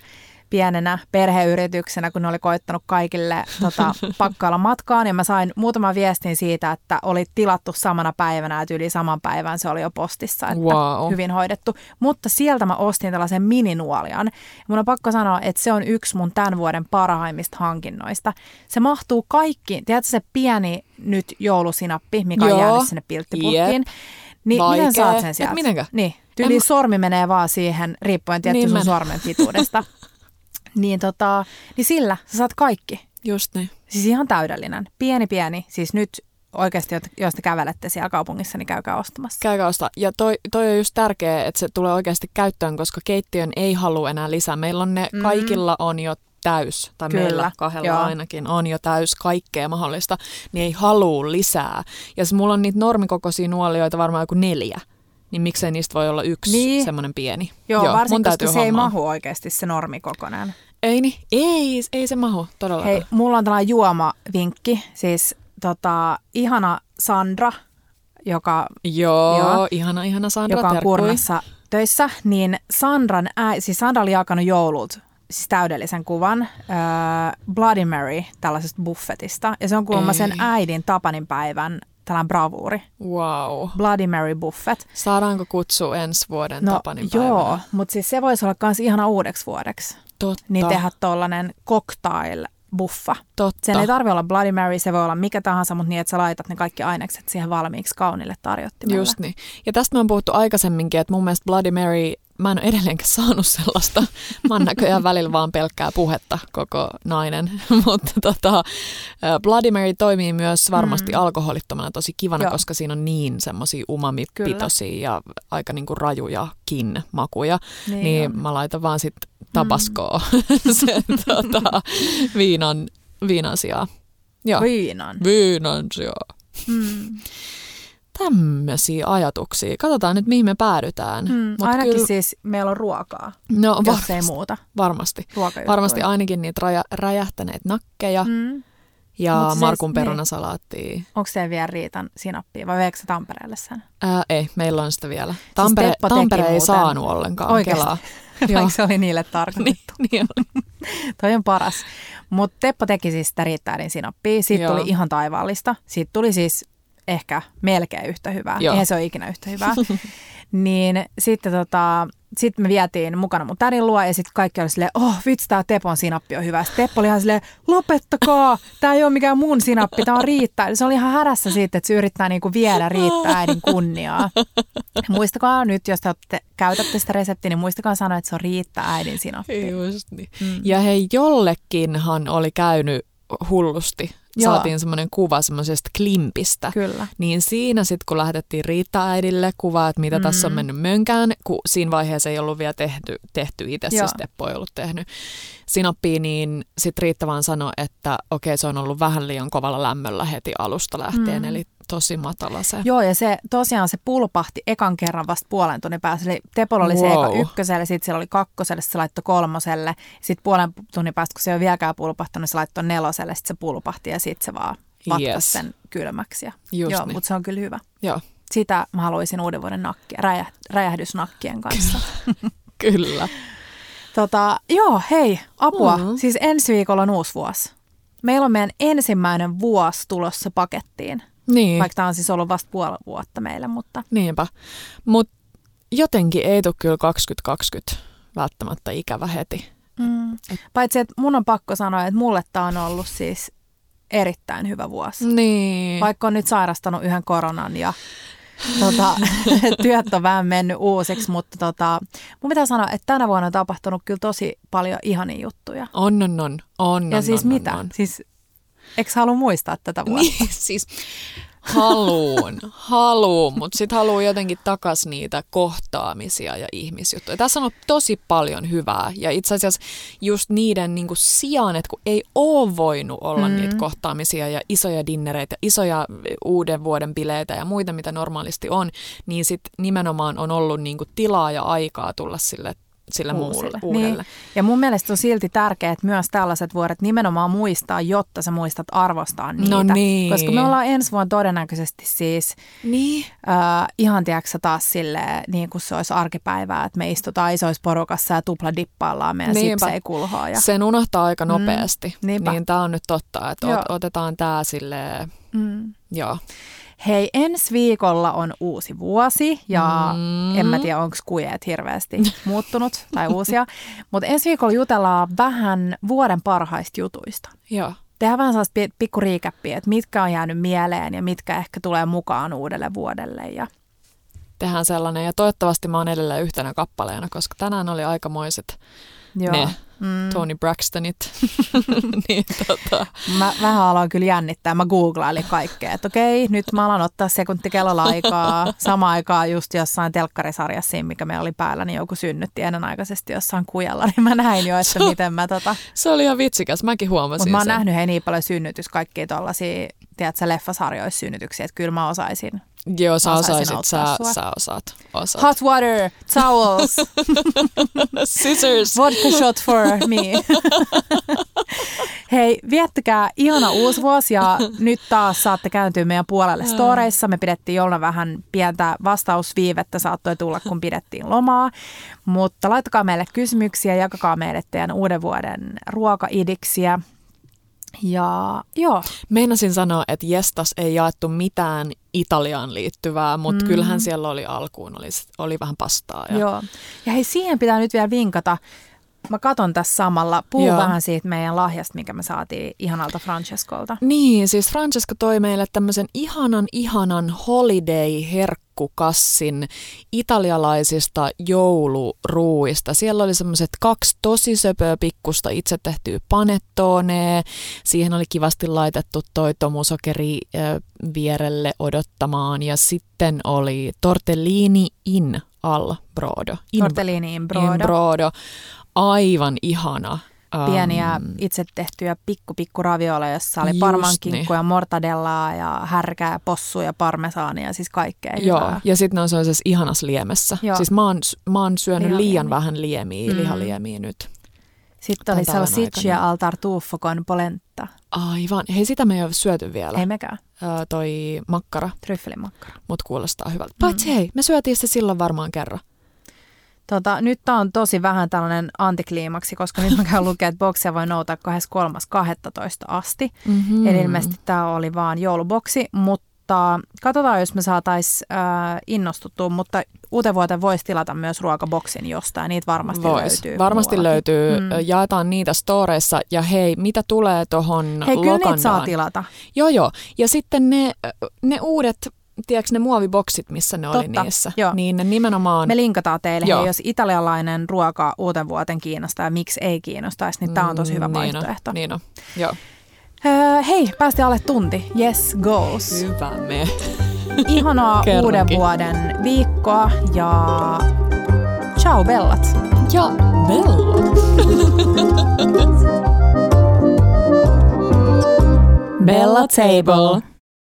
pienenä perheyrityksenä, kun ne oli koittanut kaikille tota, pakkailla matkaan. Ja mä sain muutaman viestin siitä, että oli tilattu samana päivänä, että yli saman päivän se oli jo postissa, että Wow. hyvin hoidettu. Mutta sieltä mä ostin tällaisen mininuolian. Mun on pakko sanoa, että se on yksi mun tämän vuoden parhaimmista hankinnoista. Se mahtuu kaikki, tiedätkö se pieni nyt joulusinappi, mikä Joo. on jäänyt sinne pilttipurkkiin. Jep. Niin Vaikea. miten saat sen Et sieltä? mitenkö? Niin, En tyyli mä- sormi menee vaan siihen, riippuen tietty Niin sun sormen pituudesta. niin, tota, niin sillä sä saat kaikki. Just niin. Siis ihan täydellinen. Pieni pieni. Siis nyt oikeasti, jos te kävelette siellä kaupungissa, niin käykää ostamassa. Käykää ostaa. Ja toi, toi on just tärkeää, että se tulee oikeasti käyttöön, koska keittiön ei halua enää lisää. Meillä on ne, Mm. kaikilla on jo täys, tai Kyllä, meillä kahdella joo. ainakin on jo täys kaikkea mahdollista, niin ei halua lisää. Ja se, mulla on niitä normikokoisia nuolioita varmaan joku neljä, niin miksei niistä voi olla yksi Niin. semmoinen pieni. Joo, Joo varsinkin, koska se ei mahu oikeasti se normikokonen. Ei, niin, ei, ei se mahu todellakaan. Hei, mulla on tällainen juomavinkki. Siis tota, ihana Sandra, joka, Joo, Joo. Joo, ihana, ihana Sandra, joka on terkkui. Kurnassa töissä, niin Sandran ää, siis Sandra oli jakanut joulut siis täydellisen kuvan äh, Bloody Mary tällaisesta buffetista. Ja se on kuulemma sen äidin Tapanin päivän tällainen bravuuri. Wow. Bloody Mary buffet. Saadaanko kutsua ensi vuoden No Tapanin joo, päivänä? mutta siis se voisi olla myös ihana uudeksi vuodeksi. Totta, Niin tehdä tollainen cocktail buffa. totta. Sen ei tarvi olla Bloody Mary, se voi olla mikä tahansa, mutta niin, että sä laitat ne kaikki ainekset siihen valmiiksi kaunille tarjottimelle. Just niin. Ja tästä me on puhuttu aikaisemminkin, että mun mielestä Bloody Mary, mä en ole edelleenkään saanut sellaista. Mä oon näköjään välillä vaan pelkkää puhetta koko nainen. Mutta tota, Bloody Mary toimii myös varmasti Mm. alkoholittomana tosi kivana, Joo. koska siinä on niin semmoisia umamipitoisia ja aika niinku rajujakin makuja. Niin Niin, on. mä laitan vaan sit tabaskoa sen tota, viinan, viinan sijaan. Joo. Viinan. Viinan sijaan. Mm. Tämmöisiä ajatuksia. Katsotaan nyt, mihin me päädytään. Mm. Mut Ainakin kyllä- siis meillä on ruokaa, no, jos varmasti, ei muuta. varmasti. Varmasti ainakin niitä raja, räjähtäneitä nakkeja Mm. ja Mut siis- Markun niin. perunasalaattia. Onko se vielä Riitan sinappia vai veikö Tampereelle sen? Ää, ei, meillä on sitä vielä. Tampere, Teppo teki Tampere ei muuten- saanut ollenkaan Oikeesti? kelaa. Vaikka se oli niille tarkoitettu. niin, niin oli. Toi on paras. Mutta Teppo teki siis sitä riittäiden sinappia. Siitä Joo. tuli ihan taivaallista. Siitä tuli siis ehkä melkein yhtä hyvää. Joo. Eihän se ole ikinä yhtä hyvää. niin sitten tota, sit me vietiin mukana mun tädin luo ja sitten kaikki oli silleen, oh vitsi tää Tepon sinappi on hyvä. Sitten Teppo oli ihan silleen, lopettakaa, tää ei ole mikään mun sinappi, tää on riittää. Eli se oli ihan hädässä siitä, että se yrittää niinku viedä riittää äidin kunniaa. Muistakaa nyt, jos te olette, käytätte sitä reseptiä, niin muistakaa sanoa, että se on riittää äidin sinappi. Just niin. Mm. Ja hei, jollekinhan oli käynyt hullusti Joo. saatiin semmoinen kuva semmoisesta klimpistä. Kyllä. Niin siinä sitten, kun lähetettiin Riitta-äidille kuvaa, että mitä mm. tässä on Mm. mennyt mönkään, kun siinä vaiheessa ei ollut vielä tehty, tehty itse, Joo. siis Teppo ei ollut tehnyt sinappiin, niin sitten Riitta vaan sanoi, että okei, se on ollut vähän liian kovalla lämmöllä heti alusta lähtien, Mm. eli tosi matala se. Joo, ja se tosiaan se pulpahti ekan kerran vasta puolen tunnin päässä. Eli Tepolla oli se eka Wow. ykköselle, sitten siellä oli kakkoselle, se laittoi kolmoselle. Sitten puolen tunnin päästä, kun se ei ole vieläkään pulpahtanut, se laittoi neloselle, sitten se pulpahti ja sitten se vaan vatkasi Yes. sen kylmäksi. Ja, Just joo, niin. mutta se on kyllä hyvä. Joo, Sitä mä haluaisin uuden vuoden nakkia, räjäh, räjähdysnakkien kanssa. kyllä. tota, joo, hei, apua. Mm. Siis ensi viikolla on uusi vuosi. Meillä on meidän ensimmäinen vuosi tulossa pakettiin. Niin. Vaikka tämä on siis ollut vasta puoli vuotta meille, mutta Niinpä. Mutta jotenkin ei tule kyllä 2020 välttämättä ikävä heti. Mm. Paitsi, että mun on pakko sanoa, että mulle tämä on ollut siis erittäin hyvä vuosi. Niin. Vaikka on nyt sairastanut yhden koronan ja tota, työt on vähän mennyt uusiksi, mutta tota, mun pitää sanoa, että tänä vuonna on tapahtunut kyllä tosi paljon ihania juttuja. On, on, on. on ja on, siis on, mitä? On. Siis, eikö halua muistaa tätä vuotta? Niin, siis haluun, haluun, mutta sitten haluaa jotenkin takas niitä kohtaamisia ja ihmisjuttuja. Tässä on ollut tosi paljon hyvää ja itse asiassa just niiden niinku sijaan, että kun ei ole voinut olla Mm. niitä kohtaamisia ja isoja dinnereitä, isoja uuden vuoden bileitä ja muita, mitä normaalisti on, niin sitten nimenomaan on ollut niinku tilaa ja aikaa tulla sille, sille muulle, uudelle. Niin. Ja mun mielestä on silti tärkeää, että myös tällaiset vuodet nimenomaan muistaa, jotta sä muistat arvostaa niitä. No niin. Koska me ollaan ensi vuonna todennäköisesti siis Niin. äh, ihan tiedätkö taas silleen, niin kuin se olisi arkipäivää, että me istutaan isoissa porukassa ja tupladippaillaan meidän Niinpä. sipsejä kulhoa. Ja, Sen unohtaa aika Mm, nopeasti. niinpä. niin tämä on nyt totta, että ot, otetaan tämä silleen, mm. joo. Hei, ensi viikolla on uusi vuosi ja Mm. en mä tiedä, onko kujeet hirveästi muuttunut tai uusia. Mutta ensi viikolla jutellaan vähän vuoden parhaista jutuista. Joo. Tehdään vähän sellaista pi- pikku riikäppiä, että mitkä on jäänyt mieleen ja mitkä ehkä tulee mukaan uudelle vuodelle. Ja Tehdään sellainen ja toivottavasti mä oon edelleen yhtenä kappaleena, koska tänään oli aikamoiset joo. ne Mm. Tony Braxtonit. niin, tota, Mä vähän aloin kyllä jännittää. Mä googlailin kaikkea, että okei, nyt mä alan ottaa sekuntikellolla aikaa. Sama aikaa just jossain telkkarisarjassa, siinä, mikä meillä oli päällä, niin joku synnytti ennenaikaisesti jossain kujalla. Niin mä näin jo, että miten mä tota... se oli ihan vitsikäs, mäkin huomasin Mutta mä oon sen. nähnyt hei niin paljon synnytys, kaikkia tollasia, tiedätkö, leffasarjoissa synnytyksiä, että kyllä mä osaisin. Joo, sä osaisit, sä, sua. sä osaat. osaat. Hot water, towels, Scissors. vodka shot for me. Hei, viettäkää ihana uusi vuosi ja nyt taas saatte kääntyä meidän puolelle storeissa. Me pidettiin jollain vähän pientä vastausviivettä, saattoi tulla kun pidettiin lomaa. Mutta laittakaa meille kysymyksiä, jakakaa meille teidän uuden vuoden ruokaidiksiä. Ja joo, Meinasin sanoa, että Jestas ei jaettu mitään Italiaan liittyvää, mutta Mm. kyllähän siellä oli alkuun, oli, oli vähän pastaa. Ja... Joo. Ja hei, siihen pitää nyt vielä vinkata. Mä katon tässä samalla. Puhu Joo. vähän siitä meidän lahjasta, mikä me saatiin ihanalta Francescolta. Niin, siis Francesca toi meille tämmöisen ihanan, ihanan holiday-herkkukassin italialaisista jouluruuista. Siellä oli semmoiset kaksi tosi söpöä pikkusta itse tehtyä panettonea. Siihen oli kivasti laitettu toi tomusokeri vierelle odottamaan. Ja sitten oli tortellini in al brodo. In, Tortellini in brodo. in brodo. Aivan ihana. Ähm, Pieniä itse tehtyjä pikku pikku ravioleja, jossa oli parmankinkkuja, mortadellaa ja härkää, possuja, parmesaania, siis kaikkea Joo, hyvää. ja sitten ne on sellaisessa ihanassa liemessä. Joo. Siis mä oon, mä oon syönyt Lihaliemi. liian vähän liemiä, Mm. mm. lihaliemiä nyt. Sitten oli salsiccia aikana. al tartufo con polenta. Aivan. Hei, sitä me ei ole syöty vielä. Ei mekään, Ö, toi makkara, tryffelimakkara. mutta kuulostaa hyvältä. Paitsi hei, me syötiin se silloin varmaan kerran. Tota, nyt tämä on tosi vähän tällainen antikliimaksi, koska nyt mä käyn lukemaan, että boksia voi noutaa 23.12. asti. Mm-hmm. Eli ilmeisesti tämä oli vaan jouluboksi, mutta katsotaan, jos me saataisiin äh, innostuttua, mutta uuteen vuoteen voisi tilata myös ruokaboksin jostain, niitä varmasti Vois. löytyy. Varmasti muuallakin. löytyy. Mm. Jaetaan niitä storeissa. Ja hei, mitä tulee tuohon Hei, kyllä niitä saa tilata. Joo, joo. Ja sitten ne, ne uudet, tiedätkö ne muoviboksit, missä ne Totta, oli niissä, joo. niin ne nimenomaan... Me linkataan teille, joo. hei, jos italialainen ruoka uuten vuoten kiinnostaa ja miksi ei kiinnostaisi, niin tämä on tosi hyvä mm, niin vaihtoehto. On, niin on. joo. Öö, hei, päästi alle tunti. Yes goes. Hyvä me. Ihanaa uuden vuoden viikkoa ja ciao bellat. Ja bellat. Bella Table.